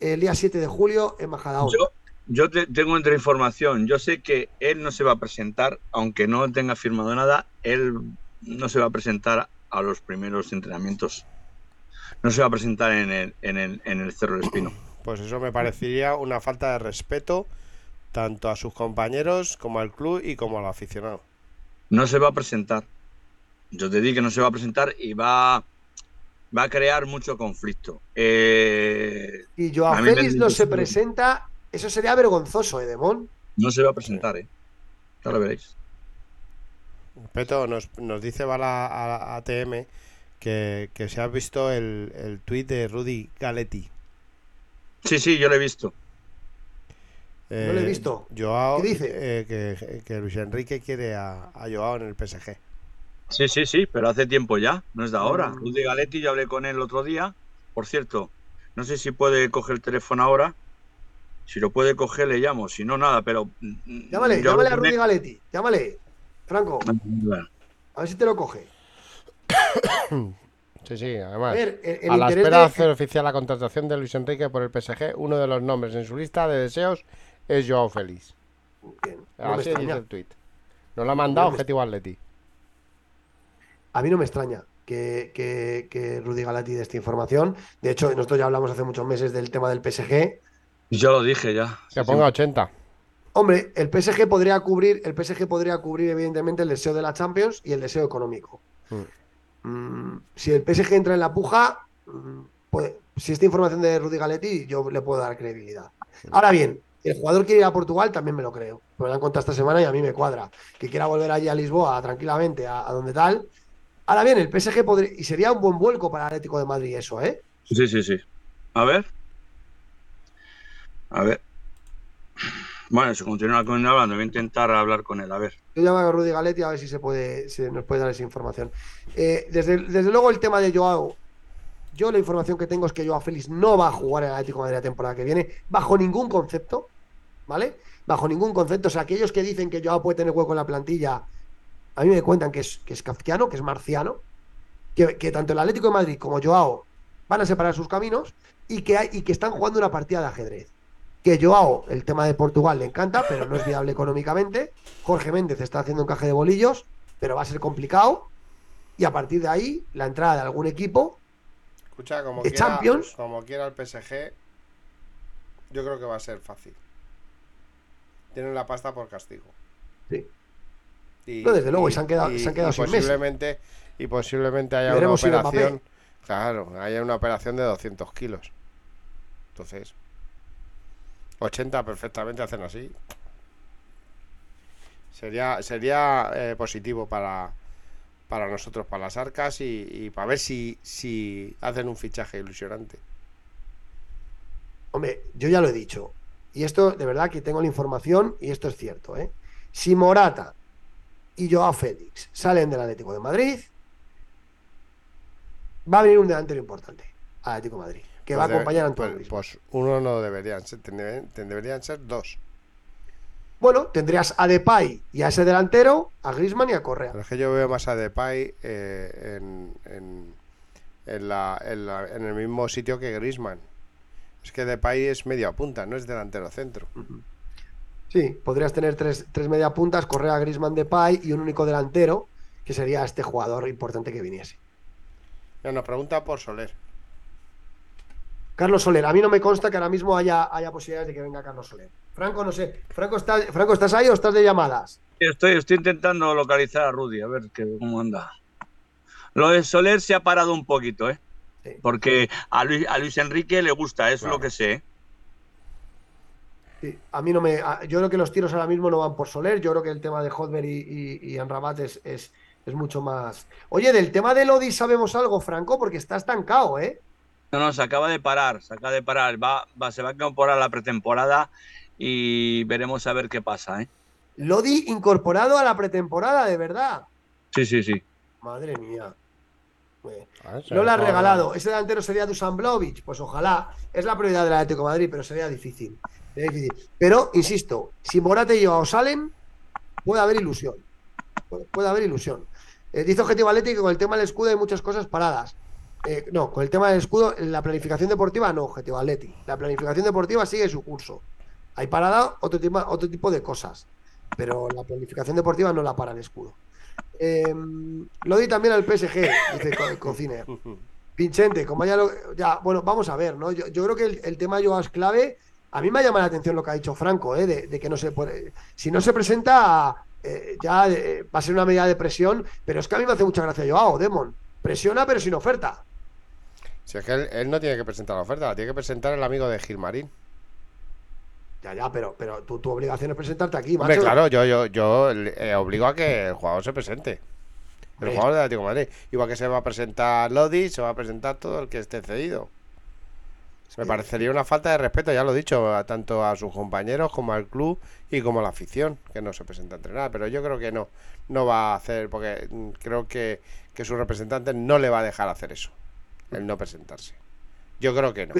el día 7 de julio en Majadahonda. Yo, yo te- tengo entre información. Yo sé que él no se va a presentar, aunque no tenga firmado nada, él no se va a presentar a los primeros entrenamientos. No se va a presentar en el, en el, en el Cerro del Espino. Pues eso me parecería una falta de respeto tanto a sus compañeros como al club y como al aficionado. No se va a presentar. Yo te digo que no se va a presentar y va, va a crear mucho conflicto. Eh, Y Joao Félix no se presenta, eso sería vergonzoso, Edemón. no se va a presentar, ¿eh? Ya lo veréis. Peto, nos, nos dice Bala a- ATM que, que se ha visto el, el tuit de Rudy Galetti. Sí, sí, yo lo he visto. No lo he Eh, visto. Joao, ¿Qué dice? eh, que, que Luis Enrique quiere a, a Joao en el PSG. Sí, sí, sí, pero hace tiempo ya, no es de ahora. Mm. Rudy Galetti, yo hablé con él el otro día. Por cierto, no sé si puede coger el teléfono ahora. Si lo puede coger, le llamo. Si no, nada, pero. mm, Llámale, yo llámale a Rudy Galetti. Llámale. Franco, a ver si te lo coge. Sí, sí, A además. ver, el, el a la espera de hacer oficial la contratación de Luis Enrique por el PSG, uno de los nombres en su lista de deseos es Joao Félix. Bien, no me Así dice el tuit. Nos lo ha mandado No me- Objetivo Atleti. A mí no me extraña que, que, que Rudy Galetti dé esta información. De hecho, nosotros ya hablamos hace muchos meses del tema del PSG. Yo lo dije ya. Que Sí, ponga 80. Hombre, el PSG podría cubrir, el PSG podría cubrir evidentemente el deseo de la Champions y el deseo económico. Mm, si el PSG entra en la puja, mm, puede- si esta información de Rudy Galetti, yo le puedo dar credibilidad. Ahora bien, el jugador quiere ir a Portugal, también me lo creo. Me lo han contado esta semana y a mí me cuadra. Que quiera volver allí a Lisboa tranquilamente, a, a donde tal. Ahora bien, el PSG podría, y sería un buen vuelco para el Atlético de Madrid eso, ¿eh? Sí, sí, sí. A ver. A ver. Bueno, si continúa con hablando, voy a intentar hablar con él. A ver. Yo llamo a Rudy Galetti a ver si se puede, si nos puede dar esa información. Eh, desde, desde luego el tema de Joao, yo la información que tengo es que Joao Félix no va a jugar en el Atlético de Madrid la temporada que viene, bajo ningún concepto, ¿vale? Bajo ningún concepto. O sea, aquellos que dicen que Joao puede tener hueco en la plantilla, a mí me cuentan que es, que es kafkiano, que es marciano, que, que tanto el Atlético de Madrid como Joao van a separar sus caminos y que, hay, y que están jugando una partida de ajedrez. Que Joao, el tema de Portugal le encanta, pero no es viable económicamente. Jorge Méndez está haciendo encaje de bolillos, pero va a ser complicado. Y a partir de ahí, la entrada de algún equipo, Escucha, como de quiera, Champions. como quiera el PSG, yo creo que va a ser fácil. Tienen la pasta por castigo. Sí. Y, No, desde luego, y se han quedado- se han quedado y sin posiblemente, y posiblemente haya Veremos una operación. Claro, haya una operación de 200 kilos. Entonces, 80 perfectamente hacen así. Sería, sería eh, positivo para, para nosotros, para las arcas y, para ver si, si hacen un fichaje ilusionante. hombre, yo ya lo he dicho. Y esto, de verdad, que tengo la información y esto es cierto, ¿eh? Si Morata y Joao Félix salen del Atlético de Madrid, va a venir un delantero importante al Atlético de Madrid, que va a acompañar a Antoine pues, pues uno no deberían ser, tendrían, deberían ser dos. Bueno, tendrías a Depay y a ese delantero, a Griezmann y a Correa. Pero es que yo veo más a Depay eh, en, en, en, la, en, la- en el mismo sitio que Griezmann. Es que Depay es media punta, no es delantero centro. Sí, podrías tener tres, tres media puntas, Correa, Griezmann, Depay y un único delantero, que sería este jugador importante que viniese. Ya nos pregunta por Soler. Carlos Soler, a mí no me consta que ahora mismo haya, haya posibilidades de que venga Carlos Soler. Franco, no sé. Franco, ¿estás, Franco, ¿estás ahí o estás de llamadas? Estoy, estoy intentando localizar a Rudy, a ver qué, cómo anda. Lo de Soler se ha parado un poquito, ¿eh? Sí. Porque a Luis, a Luis Enrique le gusta, eso es lo que sé. ¿eh? Sí, a mí no me. a- yo creo que los tiros ahora mismo no van por Soler. Yo creo que el tema de Hotber y, y, y Amrabat es, es, es mucho más. Oye, del tema de Lodi sabemos algo, Franco, porque está estancado, ¿eh? No, no, se acaba de parar, se acaba de parar. Va, va, se va a incorporar a la pretemporada y veremos a ver qué pasa, ¿eh? Lodi incorporado a la pretemporada, de verdad. Sí, sí, sí. Madre mía. Ah, no lo has ha regalado. Ese delantero sería Dusan Vlahovic. Pues ojalá. Es la prioridad del Atlético de Madrid, pero sería difícil. Sería difícil. Pero, insisto, si Morata y Joao salen, puede haber ilusión. Puede, puede haber ilusión. Eh, dice Objetivo Atlético que con el tema del escudo hay muchas cosas paradas. Eh, no, con el tema del escudo, la planificación deportiva no, Objetivo Atleti. La planificación deportiva sigue su curso. Hay parada otro, tema, otro tipo de cosas. Pero la planificación deportiva no la para el escudo. Eh, lo di también al PSG, dice Co- Cociner. Vincente, como ya lo. Ya, bueno, vamos a ver, ¿no? Yo, yo creo que el, el tema es clave. A mí me llama la atención lo que ha dicho Franco, ¿eh? de, de que no se puede. Si no se presenta, eh, ya eh, va a ser una medida de presión, pero es que a mí me hace mucha gracia Joao, Demon. Presiona, pero sin oferta. Si es que él, él no tiene que presentar la oferta, la tiene que presentar el amigo de Gilmarín. Ya, ya, pero, pero tu, tu obligación es presentarte aquí, Hombre, macho. claro, yo, yo, yo eh, obligo a que el jugador se presente. El jugador del Atlético de Madrid. Igual que se va a presentar Lodi, se va a presentar todo el que esté cedido. Me parecería una falta de respeto, ya lo he dicho, a- tanto a sus compañeros como al club y como a la afición, que no se presenta a entrenar. Pero yo creo que no, no va a hacer, porque mm, creo que, que su representante no le va a dejar hacer eso, el no presentarse. Yo creo que no.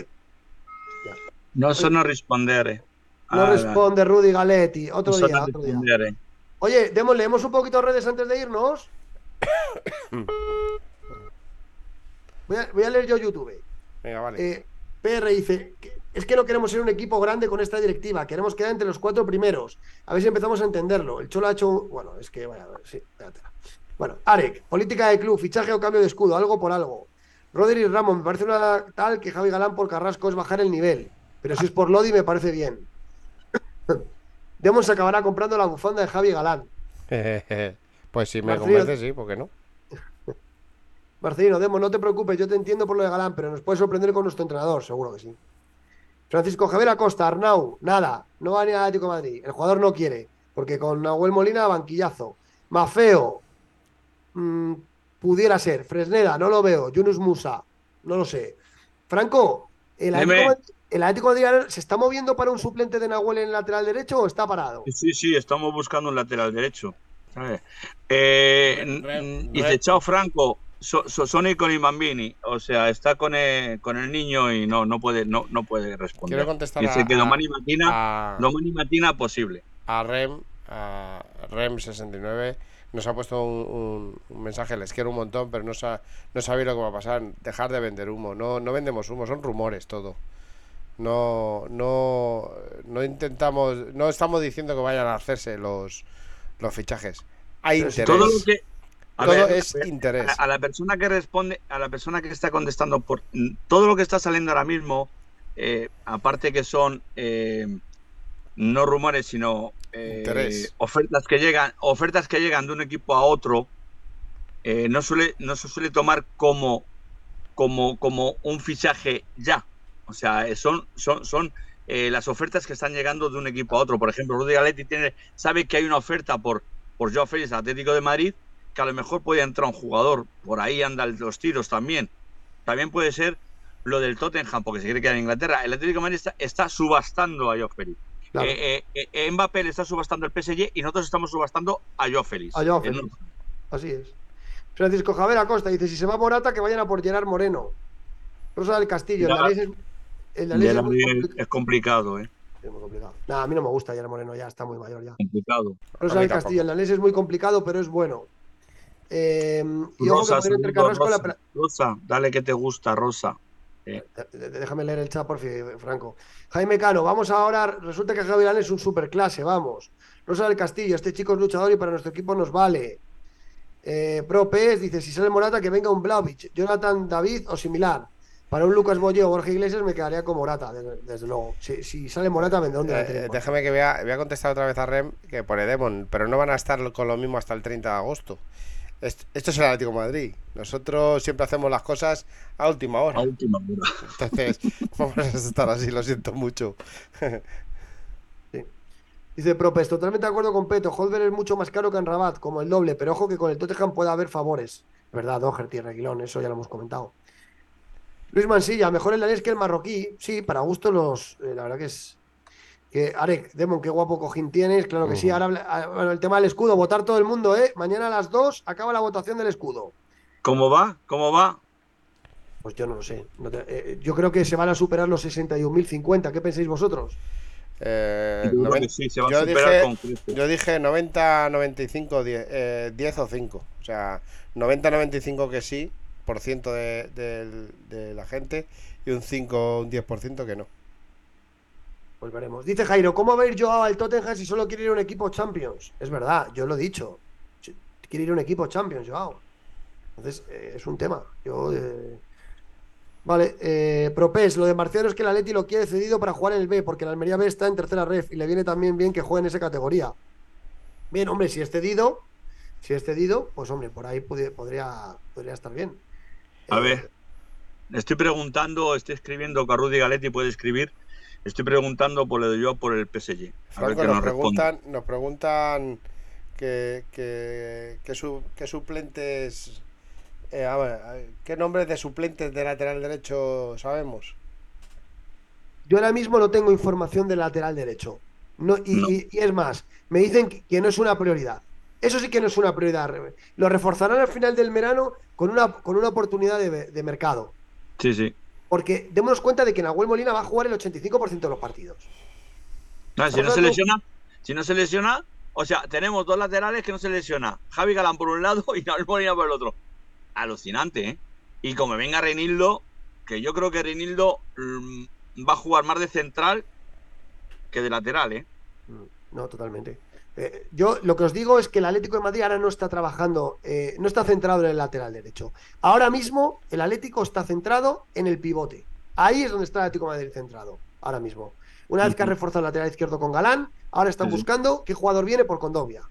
No sono rispondere. No Ah, responde Rudy Galetti. Otro no día, otro día. rispondere. Oye, Demon, leemos un poquito redes antes de irnos. *coughs* Voy a, voy a leer yo YouTube. Venga, vale. Eh, PR dice, es que no queremos ser un equipo grande con esta directiva, queremos quedar entre los cuatro primeros. A ver si empezamos a entenderlo. El Cholo ha hecho, un- bueno, es que vaya, sí. Bueno, Arek, política de club, fichaje o cambio de escudo, algo por algo. Rodri Ramón, me parece una tal que Javi Galán por Carrasco es bajar el nivel, pero si es por Lodi me parece bien. *laughs* Demon se acabará comprando la bufanda de Javi Galán. *laughs* pues si me Marcelino- convence, sí, ¿por qué no? *laughs* Marcelino, Demo, no te preocupes, yo te entiendo por lo de Galán, pero nos puede sorprender con nuestro entrenador, seguro que sí. Francisco Javier Acosta, Arnau, nada, no va ni al Atlético de Madrid. El jugador no quiere, porque con Nahuel Molina, banquillazo. Mafeo, mm, pudiera ser. Fresneda, no lo veo. Yunus Musa, no lo sé. Franco, ¿el Atlético, ¿el Atlético de Madrid se está moviendo para un suplente de Nahuel en el lateral derecho o está parado? Sí, sí, estamos buscando un lateral derecho. ¿sabes? Eh, dice, chao Franco, so, so- Sony con i bambini. O sea, está con el, con el niño y no, no, puede, no, no puede responder. Quiero contestar Dice a- que domani mattina, a- domani mattina posible. a Rem, a Rem69, nos ha puesto un, un- un mensaje, les quiero un montón, pero no, sa- no sabéis lo que va a pasar, dejar de vender humo, no, no vendemos humo, son rumores todo. No, no, no intentamos, no estamos diciendo que vayan a hacerse los, los fichajes. Hay Pero interés. Todo lo que. a Todo ver, es a interés. A, a la persona que responde, a la persona que está contestando por todo lo que está saliendo ahora mismo, eh, aparte que son eh, no rumores, sino eh, ofertas que llegan, ofertas que llegan de un equipo a otro, eh, no suele, no se suele tomar como, como, como un fichaje ya. O sea, eh, son, son, son eh, las ofertas que están llegando de un equipo a otro. Por ejemplo, Rudy Galetti tiene, sabe que hay una oferta por, por Joao Félix Atlético de Madrid, que a lo mejor puede entrar un jugador. Por ahí andan los tiros también. También puede ser lo del Tottenham, porque se quiere quedar en Inglaterra. El Atlético de Madrid está, está subastando a Joao Félix. Claro. Eh, eh, eh, Mbappé le está subastando el PSG y nosotros estamos subastando a Joao Félix. A Joao Félix. Así es. Francisco Javier Acosta dice: si se va Morata, que vayan a por Gerard Moreno. Rosa del Castillo, Ya. Es, el es la- muy, es, complicado. es complicado, ¿eh? Es muy complicado. Nah, a mí no me gusta Gerard Moreno, ya está muy mayor ya. Complicado. Rosa del. Castillo, el danés es muy complicado, pero es bueno. Eh, y ojo que Rosa, poner entre saludos, Carrasco la Rosa, Rosa, dale que te gusta, Rosa. De- de- Déjame leer el chat, por fin, Franco. Jaime Cano, vamos ahora. Resulta que Javi Galán es un superclase, vamos. Rosa del Castillo, este chico es luchador y para nuestro equipo nos vale. Eh, Pro PS dice: si sale Morata, que venga un Blaovic, Jonathan David o similar. Para un Lucas Bolleo o Borja Iglesias me quedaría con Morata, desde, desde luego. Si, si sale Morata, vendrá un Eh, déjame que vea, voy a contestar otra vez a Rem que pone Demon, pero no van a estar con lo mismo hasta el 30 de agosto. Est- Esto es el Atlético de Madrid. Nosotros siempre hacemos las cosas a última hora. A última hora. *laughs* Entonces, vamos a estar así, lo siento mucho. *laughs* Dice Propes, totalmente de acuerdo con Peto. Holber es mucho más caro que en Rabat, como el doble, pero ojo que con el Tottenham puede haber favores. Verdad, Doherty, Reguilón, eso ya lo hemos comentado. Luis Mansilla, mejor el danés que el marroquí. Sí, para gusto los. eh, la verdad que es. Que, Arek, Demon, qué guapo cojín tienes. Claro que sí. Ujú. Ahora, habla- ah, bueno, el tema del escudo, votar todo el mundo, ¿eh? Mañana a las 2 acaba la votación del escudo. ¿Cómo va? ¿Cómo va? Pues yo no lo sé. No te- eh, yo creo que se van a superar los 61.050. ¿Qué pensáis vosotros? Eh, Yo sí, se va dije- con creces. Yo dije 90, 95, 10, eh, 10 o 5. O sea, 90, 95 que sí, por ciento de, del- de la gente, y un 5, un 10% que no. Pues veremos. Dice Jairo, ¿cómo va a ir Joao al Tottenham si solo quiere ir a un equipo Champions? Es verdad, yo lo he dicho. Quiere ir a un equipo Champions, Joao. Entonces, eh, es un tema. Yo. eh, Vale, eh, Propes, lo de Marciano es que el Atleti lo quiere cedido para jugar en el B, porque el Almería B está en tercera ref y le viene también bien que juegue en esa categoría. Bien, hombre, si es cedido, si es cedido, pues hombre, por ahí podría, podría estar bien. A Eh, ver, estoy preguntando, estoy escribiendo, que Rudy Galetti puede escribir. Estoy preguntando por lo de yo por el PSG. A ver Franco, qué nos preguntan, nos preguntan que, que, que su- qué suplentes. eh, a ver, a- ¿qué nombres de suplentes de lateral derecho sabemos? Yo ahora mismo no tengo información del lateral derecho. No, y, No. y- y es más, me dicen que, que no es una prioridad. Eso sí que no es una prioridad. Lo reforzarán al final del verano con una, con una oportunidad de, de mercado. Sí, sí. Porque démonos cuenta de que Nahuel Molina va a jugar el 85% de los partidos. No, si no se lesiona, si no se lesiona, o sea, tenemos dos laterales que no se lesiona. Javi Galán por un lado *laughs* y Nahuel Molina por el otro. Alucinante, ¿eh? Y como venga Reinildo, que yo creo que Reinildo mm, va a jugar más de central que de lateral, ¿eh? No, totalmente. Eh, yo lo que os digo es que el Atlético de Madrid ahora no está trabajando, eh, no está centrado en el lateral derecho. Ahora mismo el Atlético está centrado en el pivote. Ahí es donde está el Atlético de Madrid centrado, ahora mismo. Una vez que ha reforzado el lateral izquierdo con Galán, ahora están Sí, buscando qué jugador viene por Condovia.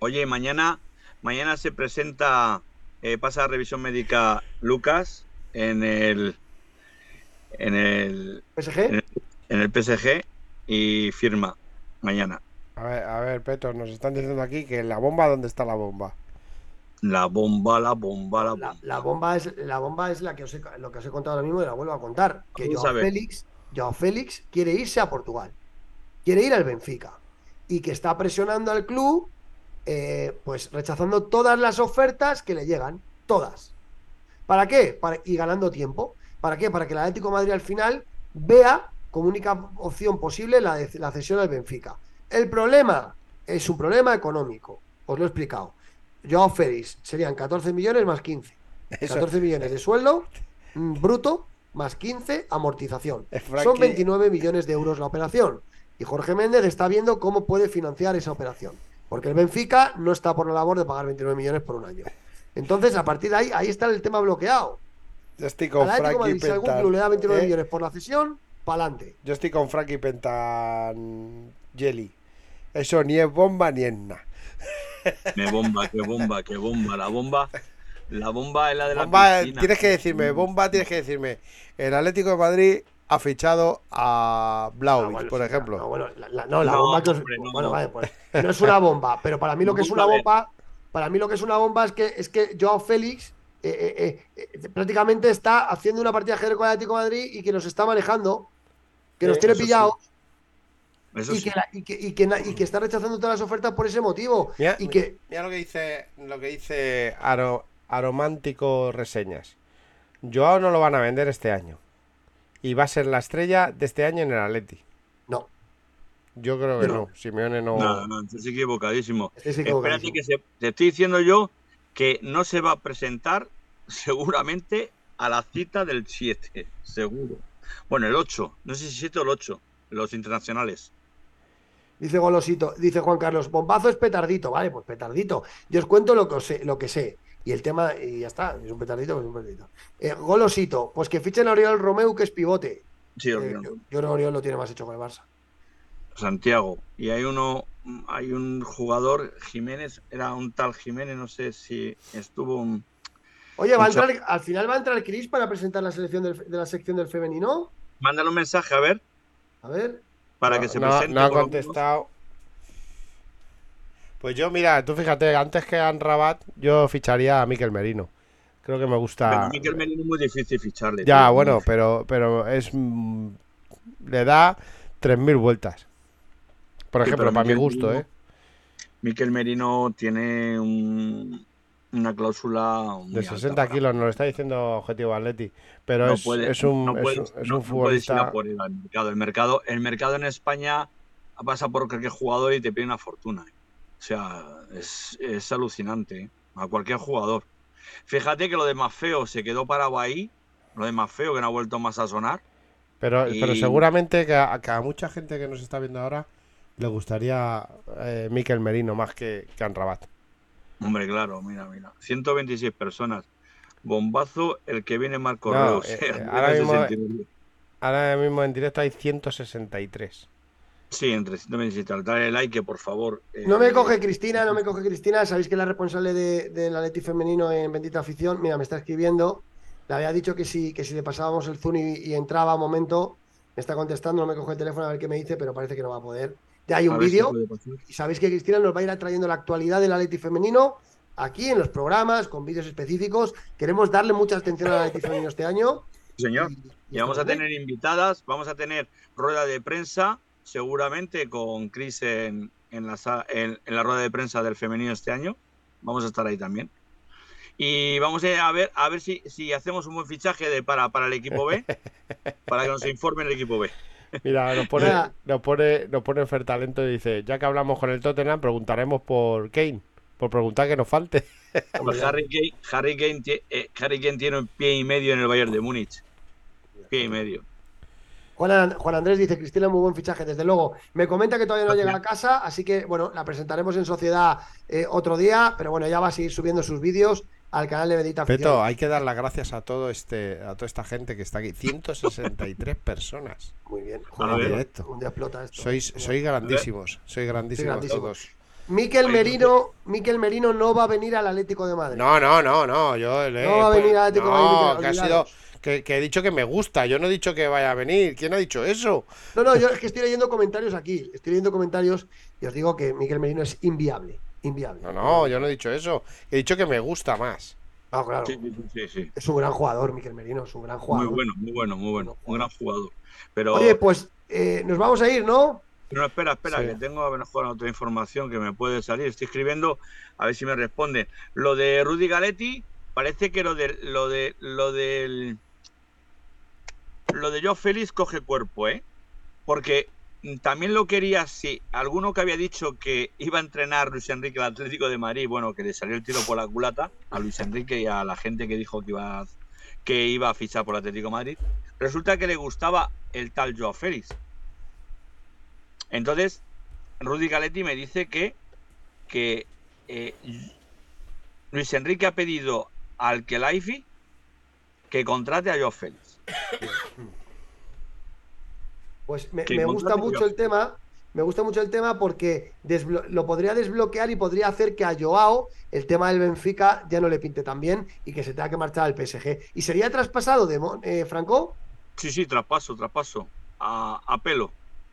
Oye, mañana, mañana se presenta, eh, pasa a revisión médica Lucas en el, en el, PSG. en el PSG y firma mañana. A ver, a ver, Peto, nos están diciendo aquí que la bomba, ¿dónde está la bomba? La bomba, la bomba, la La, bomba. la bomba es la bomba es la que os he, lo que os he contado ahora mismo y la vuelvo a contar. Que Joao. Félix, Joao Félix quiere irse a Portugal. Quiere ir al Benfica. Y que está presionando al club, eh, pues rechazando todas las ofertas que le llegan. Todas. ¿Para qué? Para, y ganando tiempo. ¿Para qué? Para que el Atlético de Madrid al final vea como única opción posible la, de- la cesión al Benfica. El problema es un problema económico. Os lo he explicado. Joao Félix serían 14 millones más 15. Eso- 14 millones de sueldo mm, bruto más 15 amortización. Son 29 millones de euros la operación. Y Jorge Méndez está viendo cómo puede financiar esa operación. Porque el Benfica no está por la labor de pagar 29 millones por un año. Entonces, a partir de ahí, ahí está el tema bloqueado. Yo estoy con Al Atlético de Frankie Madrid, si algún Pentan. club le da 29 ¿eh? millones por la cesión, pa'lante. Yo estoy con Frankie Pentan Jelly. Eso ni es bomba ni es nada. *laughs* Me bomba, qué bomba, qué bomba. La bomba, la bomba es la de la Bomba, piscina. tienes que decirme, bomba, tienes que decirme. El Atlético de Madrid ha fichado a Blaovic, Ah, bueno, por sí, ejemplo. No, bueno, la, la- no, la No, bomba que os- hombre, no. Bueno, vale, pues no es una bomba, pero para mí lo que es *laughs* una bomba, para mí lo que es una bomba es que es que Joao Félix eh, eh, eh, prácticamente está haciendo una partida de ajedrez con el Atlético de Madrid y que nos está manejando, que nos Eh, tiene sí. pillados y, sí. que la- y, que, y, que na- y que está rechazando todas las ofertas por ese motivo. Mira, y que mira lo que dice, lo que dice Aro- Aromántico Reseñas. Joao no lo van a vender este año. Y va a ser la estrella de este año en el Atleti. no, Yo creo que No. no. Simeone no. No, no, estás equivocadísimo. estáis Espérate equivocadísimos. que se, te estoy diciendo yo que no se va a presentar *laughs* seguramente a la cita del 7, seguro. Bueno, el 8, no sé si 7 o el 8, los internacionales. Dice Golosito, dice Juan Carlos, bombazo es petardito, vale, pues petardito. Yo os cuento lo que, os sé, lo que sé. Y el tema, y ya está, es un petardito, es un petardito. Eh, Golosito, pues que fichen a Oriol Romeu, que es pivote. Sí, Eh, Oriol. yo, yo creo que Oriol lo tiene más hecho con el Barça. Santiago. Y hay uno, hay un jugador, Jiménez, era un tal Jiménez, no sé si estuvo un... Oye, ¿va a entrar, al final va a entrar Cris para presentar la selección del- de la sección del femenino. Mándale un mensaje, a ver, A ver. para No, que se no- presente. no ha contestado. Pues yo, mira, tú fíjate, antes que a Rabat, yo ficharía a Miquel Merino. Creo que me gusta. Pero Miquel Merino es muy difícil ficharle. Ya, tío. bueno, pero, pero es. mm, Le da 3.000 vueltas. Por ejemplo, para mi gusto, Merino- ¿eh? Miquel Merino tiene un, una cláusula muy De alta 60 para- kilos, nos lo está diciendo Objetivo Atleti. Pero no es, puede- es un, no es un- es un futbolista. por al mercado. El mercado, el mercado en España pasa por cualquier jugador y te pide una fortuna. ¿eh? O sea, es, es alucinante. ¿eh? A cualquier jugador. Fíjate que lo de Mafeo se quedó parado ahí. Lo de Mafeo que no ha vuelto más a sonar. Pero, pero seguramente que a, que a mucha gente que nos está viendo ahora le gustaría eh, Miquel Merino más que, que Anrabat. Hombre, claro, mira, mira. 126 personas. Bombazo el que viene Marco No, Reus. eh, ¿eh? ahora mismo- 69. Ahora mismo en directo hay 163. Sí, entre 127. Dale like, por favor. eh, No me coge Cristina, no me coge Cristina. Sabéis que la responsable de- del Atleti femenino en Bendita Afición, mira, me está escribiendo. Le había dicho que si, que si le pasábamos el Zoom y, y entraba un momento, me está contestando, no me coge el teléfono a ver qué me dice, pero parece que no va a poder. Ya hay un vídeo y sabéis que Cristina nos va a ir trayendo la actualidad del Atleti femenino aquí en los programas, con vídeos específicos. Queremos darle mucha atención al Atleti femenino este año. Señor. Y, Y vamos a tener invitadas, vamos a tener rueda de prensa, seguramente con Chris en, en la, en la rueda de prensa del femenino este año. Vamos a estar ahí también. Y vamos a ver a ver si, si hacemos un buen fichaje de, para, para el equipo B, *laughs* para que nos informe el equipo B. Mira, nos pone, nos pone, nos pone Fertalento y dice, ya que hablamos con el Tottenham, preguntaremos por Kane. Por preguntar que nos falte. *laughs* Pues Harry, Kane, Harry, Kane, eh, Harry Kane tiene un pie y medio en el Bayern de Múnich. Pie y medio. Juan, Juan Andrés dice, Cristina, muy buen fichaje, desde luego. Me comenta que todavía no llega a casa, así que, bueno, la presentaremos en sociedad eh, otro día, pero bueno, ya va a seguir subiendo sus vídeos al canal de Bendita. Peto, hay que dar las gracias a todo este, a toda esta gente que está aquí. 163 *laughs* personas. Muy bien. Joder. Directo. un día explota esto. Sois, sois grandísimos. Sois grandísimos grandísimo. todos. Miquel Merino, Miquel Merino no va a venir al Atlético de Madrid. No, no, no, no. Yo le- No va a pues, venir al Atlético de no, Madrid, que ha sido. Que, que he dicho que me gusta. Yo no he dicho que vaya a venir. ¿Quién ha dicho eso? No, no, yo es que estoy leyendo comentarios aquí. Estoy leyendo comentarios y os digo que Miquel Merino es inviable. Inviable. No, no, yo no he dicho eso. He dicho que me gusta más. Ah, claro. Sí, sí, sí, sí. Es un gran jugador, Miquel Merino, es un gran Muy jugador. bueno, muy bueno, muy bueno. Un gran jugador. Pero Oye, pues eh, nos vamos a ir, ¿no? No, espera, espera, Sí. que tengo a lo mejor otra información que me puede salir. Estoy escribiendo, a ver si me responden. Lo de Rudy Galetti, parece que lo de lo de lo del lo de Joe Félix coge cuerpo, ¿eh? Porque también lo quería, sí, alguno que había dicho que iba a entrenar Luis Enrique al Atlético de Madrid, bueno, que le salió el tiro por la culata a Luis Enrique y a la gente que dijo que iba a, que iba a fichar por Atlético de Madrid. Resulta que le gustaba el tal Joao Félix. Entonces, Rudy Galetti me dice que, que eh, Luis Enrique ha pedido al Kelaifi que contrate a Joao Félix. *coughs* Pues me, gusta mucho yo. el tema. Me gusta mucho el tema porque lo podría desbloquear y podría hacer que a Joao el tema del Benfica ya no le pinte tan bien y que se tenga que marchar al PSG. ¿Y sería traspasado de eh, Franco? Sí, sí, traspaso, traspaso. A, a pelo.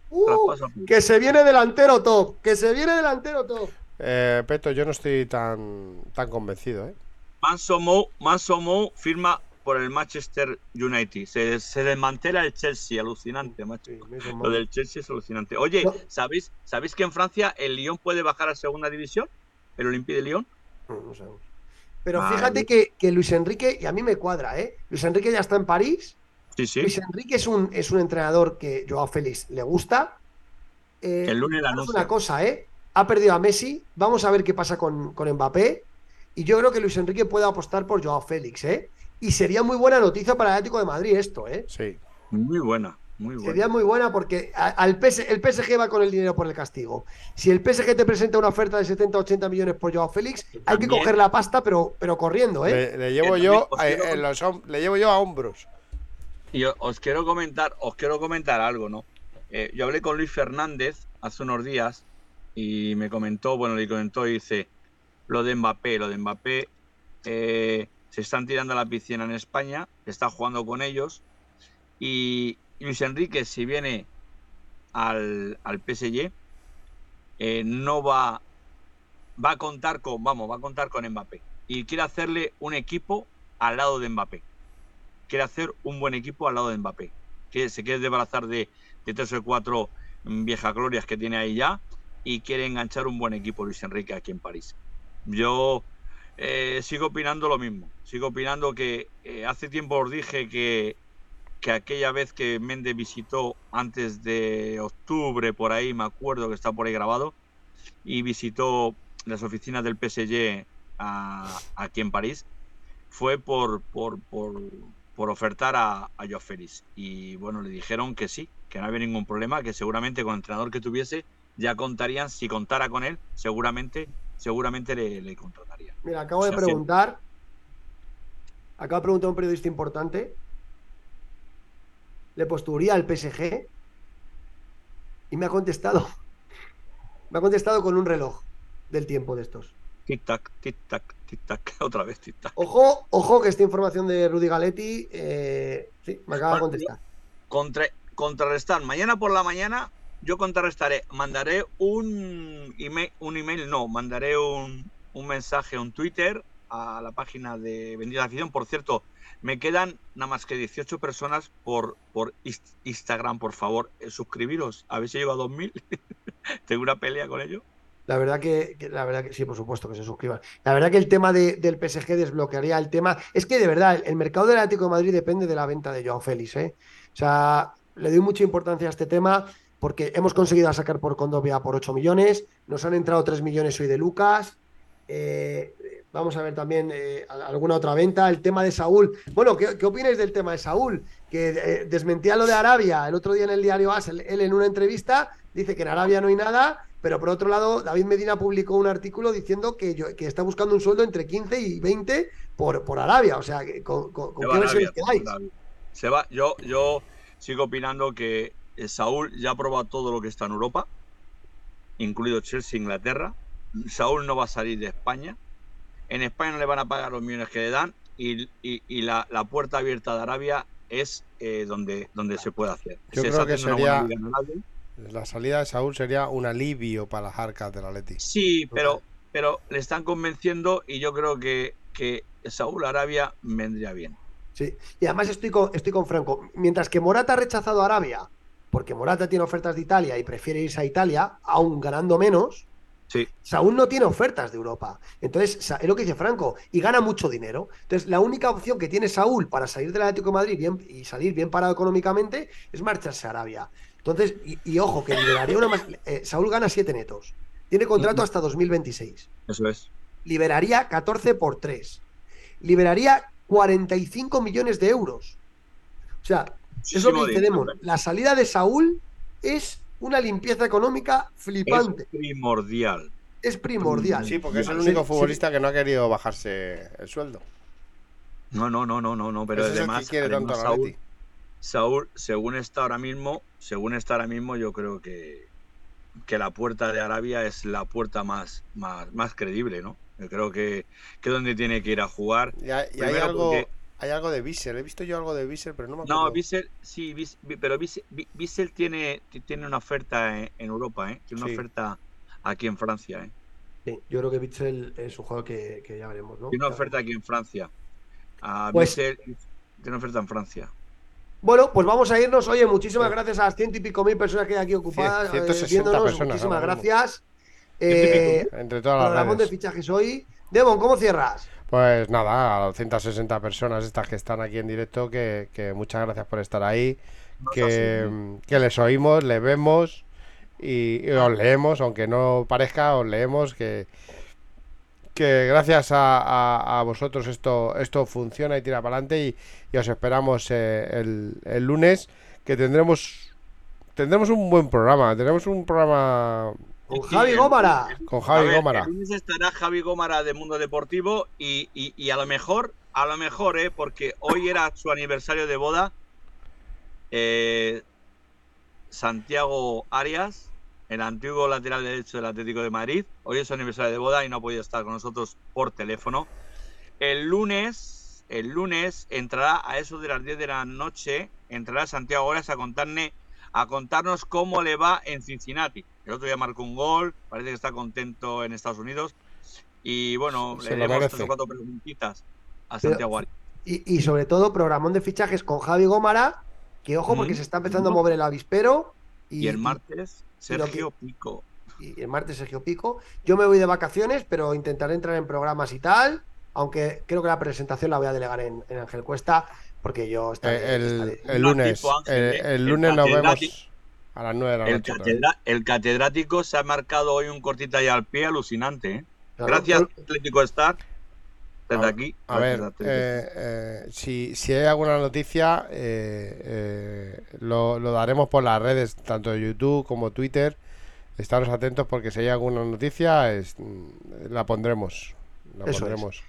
¡Uh! Traspaso a pelo. que se viene delantero top, que se viene delantero top. Eh, Peto, yo no estoy tan, tan convencido, ¿eh? Manso Mou, Manso Mou firma por el Manchester United. Se, se desmantela el Chelsea, alucinante, macho. Sí, Lo del Chelsea es alucinante. Oye, No. ¿sabéis, ¿sabéis que en Francia el Lyon puede bajar a segunda división? ¿El Olympique de Lyon? No, no sabemos. Pero Vale. fíjate que, que Luis Enrique, y a mí me cuadra, ¿eh? Luis Enrique ya está en París. Sí, sí. Luis Enrique es un, es un entrenador que Joao Félix le gusta. Eh, El lunes la anuncia. una cosa, ¿eh? Ha perdido a Messi. Vamos a ver qué pasa con, con Mbappé. Y yo creo que Luis Enrique puede apostar por Joao Félix, ¿eh? Y sería muy buena noticia para el Atlético de Madrid esto, ¿eh? Sí. Muy buena, muy buena. Sería muy buena porque a- al PS el PSG va con el dinero por el castigo. Si el PSG te presenta una oferta de 70-80 millones por Joao Félix, hay que coger la pasta, pero, pero corriendo, ¿eh? Le, le llevo yo os eh, los le llevo yo a hombros. Y os quiero comentar, os quiero comentar algo, ¿no? Eh, yo hablé con Luis Fernández hace unos días y me comentó, bueno, le comentó y dice lo de Mbappé, lo de Mbappé eh, están tirando a la piscina en España, está jugando con ellos y Luis Enrique si viene al, al PSG eh, no va va a contar con, vamos, va a contar con Mbappé y quiere hacerle un equipo al lado de Mbappé quiere hacer un buen equipo al lado de Mbappé. Que se quiere desbarazar de, de tres o cuatro viejas glorias que tiene ahí ya y quiere enganchar un buen equipo Luis Enrique aquí en París. Yo Eh, sigo opinando lo mismo. Sigo opinando que eh, hace tiempo os dije que, que aquella vez que Méndez visitó antes de octubre, por ahí, me acuerdo que está por ahí grabado, y visitó las oficinas del PSG aquí en París, fue por, por, por, por ofertar a, a Joao Félix. Y bueno, le dijeron que sí, que no había ningún problema, que seguramente con el entrenador que tuviese ya contarían, si contara con él, seguramente, seguramente le, le contratarían. Mira, acabo de O sea, sí. preguntar. Acabo de preguntar a un periodista importante. Le posturía al PSG y me ha contestado. *laughs* Me ha contestado con un reloj del tiempo de estos. Tic-tac, tic-tac, tic-tac, *laughs* otra vez tic-tac. Ojo, ojo que esta información de Rudy Galetti, eh, sí, me acaba de contestar. Contra, contrarrestar. Mañana por la mañana yo contrarrestaré. Mandaré un email, un email, no, mandaré un, mensaje, un Twitter a la página de Bendita Afición. Por cierto, me quedan nada más que 18 personas por, por Inst- Instagram, por favor, eh, suscribiros. A ver si llego a 2000. *laughs* Tengo una pelea con ello. La verdad que, la verdad que sí, por supuesto, que se suscriban. La verdad que el tema de- del PSG desbloquearía el tema. Es que de verdad, el, el mercado del Atlético de Madrid depende de la venta de Joao Félix, ¿eh? O sea, le doy mucha importancia a este tema porque hemos conseguido sacar por Condovia por 8 millones, nos han entrado 3 millones hoy de Lucas. eh, vamos a ver también eh, alguna otra venta. El tema de Saúl. Bueno, ¿qué, qué opináis del tema de Saúl? Que eh, desmentía lo de Arabia el otro día en el diario AS. Él, él en una entrevista dice que en Arabia no hay nada, pero por otro lado, David Medina publicó un artículo diciendo que, yo- que está buscando un sueldo entre 15 y 20 por, por Arabia. O sea, ¿con, con- con Se qué Arabia, quedáis? Se va. Yo, yo sigo opinando que Saúl ya ha probado todo lo que está en Europa, incluido Chelsea, Inglaterra. Saúl no va a salir de España. En España no le van a pagar los millones que le dan y, y- y la, la puerta abierta de Arabia es eh, donde, donde se puede hacer. Yo Se creo que sería-. La salida de Saúl sería un alivio para las arcas del Atleti. Sí, pero, pero le están convenciendo y yo creo que, que Saúl Arabia vendría bien. Sí, y además estoy con, estoy con Franco. Mientras que Morata ha rechazado a Arabia, porque Morata tiene ofertas de Italia y prefiere irse a Italia, aún ganando menos, Sí. Saúl no tiene ofertas de Europa. Entonces, es lo que dice Franco, y gana mucho dinero. Entonces, la única opción que tiene Saúl para salir del Atlético de Madrid bien, y salir bien parado económicamente es marcharse a Arabia. Entonces, y, y ojo, que liberaría una más. eh, Saúl gana 7 netos. Tiene contrato hasta 2026 Eso es. liberaría 14 por 3. Liberaría 45 millones de euros. O sea, es lo que. Demon. La salida de Saúl es una limpieza económica flipante. Es primordial. Es, primordial. Sí, porque es el único sí. futbolista que no ha querido bajarse el sueldo. No, no, no, no, no, no, pero Ese es además, además Saúl. Saúl, según está ahora mismo, según está ahora mismo, yo creo que, que la puerta de Arabia es la puerta más, más, más creíble, ¿no? Yo creo que, que donde tiene que ir a jugar. Y hay, y hay Primero algo, porque- hay algo de Bissell. He visto yo algo de Bissell, pero no me acuerdo. No, Bissell, sí, Bis- Bi- pero Bissell, Bi- Bissell tiene, ti- tiene una oferta en, en Europa, ¿eh? Tiene una Sí. oferta aquí en Francia, ¿eh? Sí, yo creo que Bitzel es un jugador que, que ya veremos, ¿no? Tiene una oferta aquí en Francia. A Pues- Bissell tiene una oferta en Francia. Bueno, pues vamos a irnos. Oye, muchísimas gracias a las ciento y pico mil personas que hay aquí ocupadas, Cien- eh, 160 viéndonos. personas Muchísimas gracias. Eh, Entre todas las programón de fichajes hoy. Demon, ¿cómo cierras? Pues nada, a las 160 personas estas que están aquí en directo, que, que muchas gracias por estar ahí, No que, que les oímos, les vemos y, y os leemos, aunque no parezca, os leemos, que, que gracias a, a- a vosotros esto, esto funciona y tira para adelante y, y os esperamos eh, el, el lunes, que tendremos, tendremos un buen programa, tendremos un programa Con Javi Gómara. con Javi ver, Gómara. El lunes estará Javi Gómara de Mundo Deportivo y, y- y a lo mejor, a lo mejor, ¿eh? porque hoy era su aniversario de boda. eh, Santiago Arias, el antiguo lateral derecho del Atlético de Madrid. Hoy es su aniversario de boda y no ha podido estar con nosotros por teléfono. El lunes, el lunes entrará a eso de las 10 de la noche, entrará Santiago Arias a contarme a contarnos cómo le va en Cincinnati. El otro día marcó un gol, parece que está contento en Estados Unidos. Y bueno, Se le merece. tres o cuatro preguntitas a Santiago Arias. Y, y sobre todo, programón de fichajes con Javi Gómara. Que ojo, porque Mm. se está empezando a mover el avispero. Y, el martes, Sergio Pico. y el martes Sergio Pico. Yo me voy de vacaciones, pero intentaré entrar en programas y tal. aunque creo que la presentación la voy a delegar en, en Ángel Cuesta, porque yo estaré- Eh, el, estaré- el Un lunes. tipo, Ángel, el, ¿eh? el El lunes nos vemos a las 9 de la El, noche. catedra- el catedrático se ha marcado hoy un cortita y al pie alucinante. ¿eh? Claro, Gracias, pero- Atlético Star. Desde A- aquí. A ver, eh, eh, si, si hay alguna noticia, eh, eh, lo, lo daremos por las redes, tanto de YouTube como Twitter. Estaros atentos porque si hay alguna noticia, es- mm, la pondremos. La Eso es.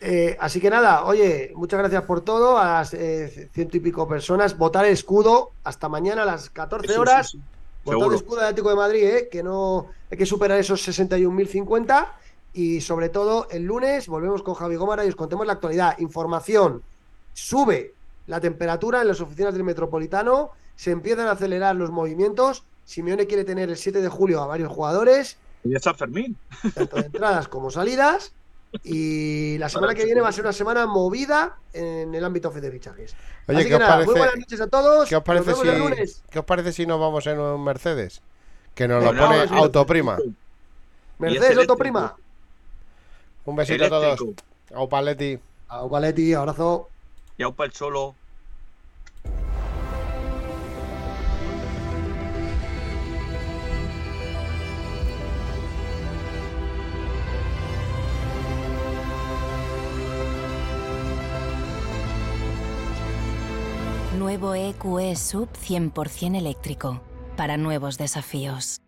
Eh, así que nada, oye, muchas gracias por todo. A las eh, ciento y pico personas, votar el escudo hasta mañana a las 14 Sí, sí, horas. sí. Votar Seguro. el escudo del Atlético de Madrid, eh, que no hay que superar esos 61.050. Y sobre todo, el lunes volvemos con Javi Gómara y os contemos la actualidad. Información: sube la temperatura en las oficinas del Metropolitano, se empiezan a acelerar los movimientos. Simeone quiere tener el 7 de julio a varios jugadores, Y es San Fermín. tanto de entradas como salidas. Y la semana que viene va a ser una semana movida en el ámbito de fichajes. Oye, Así ¿qué que os nada, muy parece- buenas noches a todos. ¿Qué os parece, Nos vemos el si, lunes. ¿Qué os parece si nos vamos en un Mercedes? Que nos lo pone sí. autoprima. Mercedes. Autoprima. Un besito a todos. Au Paletti. Au, Paletti, abrazo. Y aupa el cholo. Nuevo EQE Sub 100% eléctrico. Para nuevos desafíos.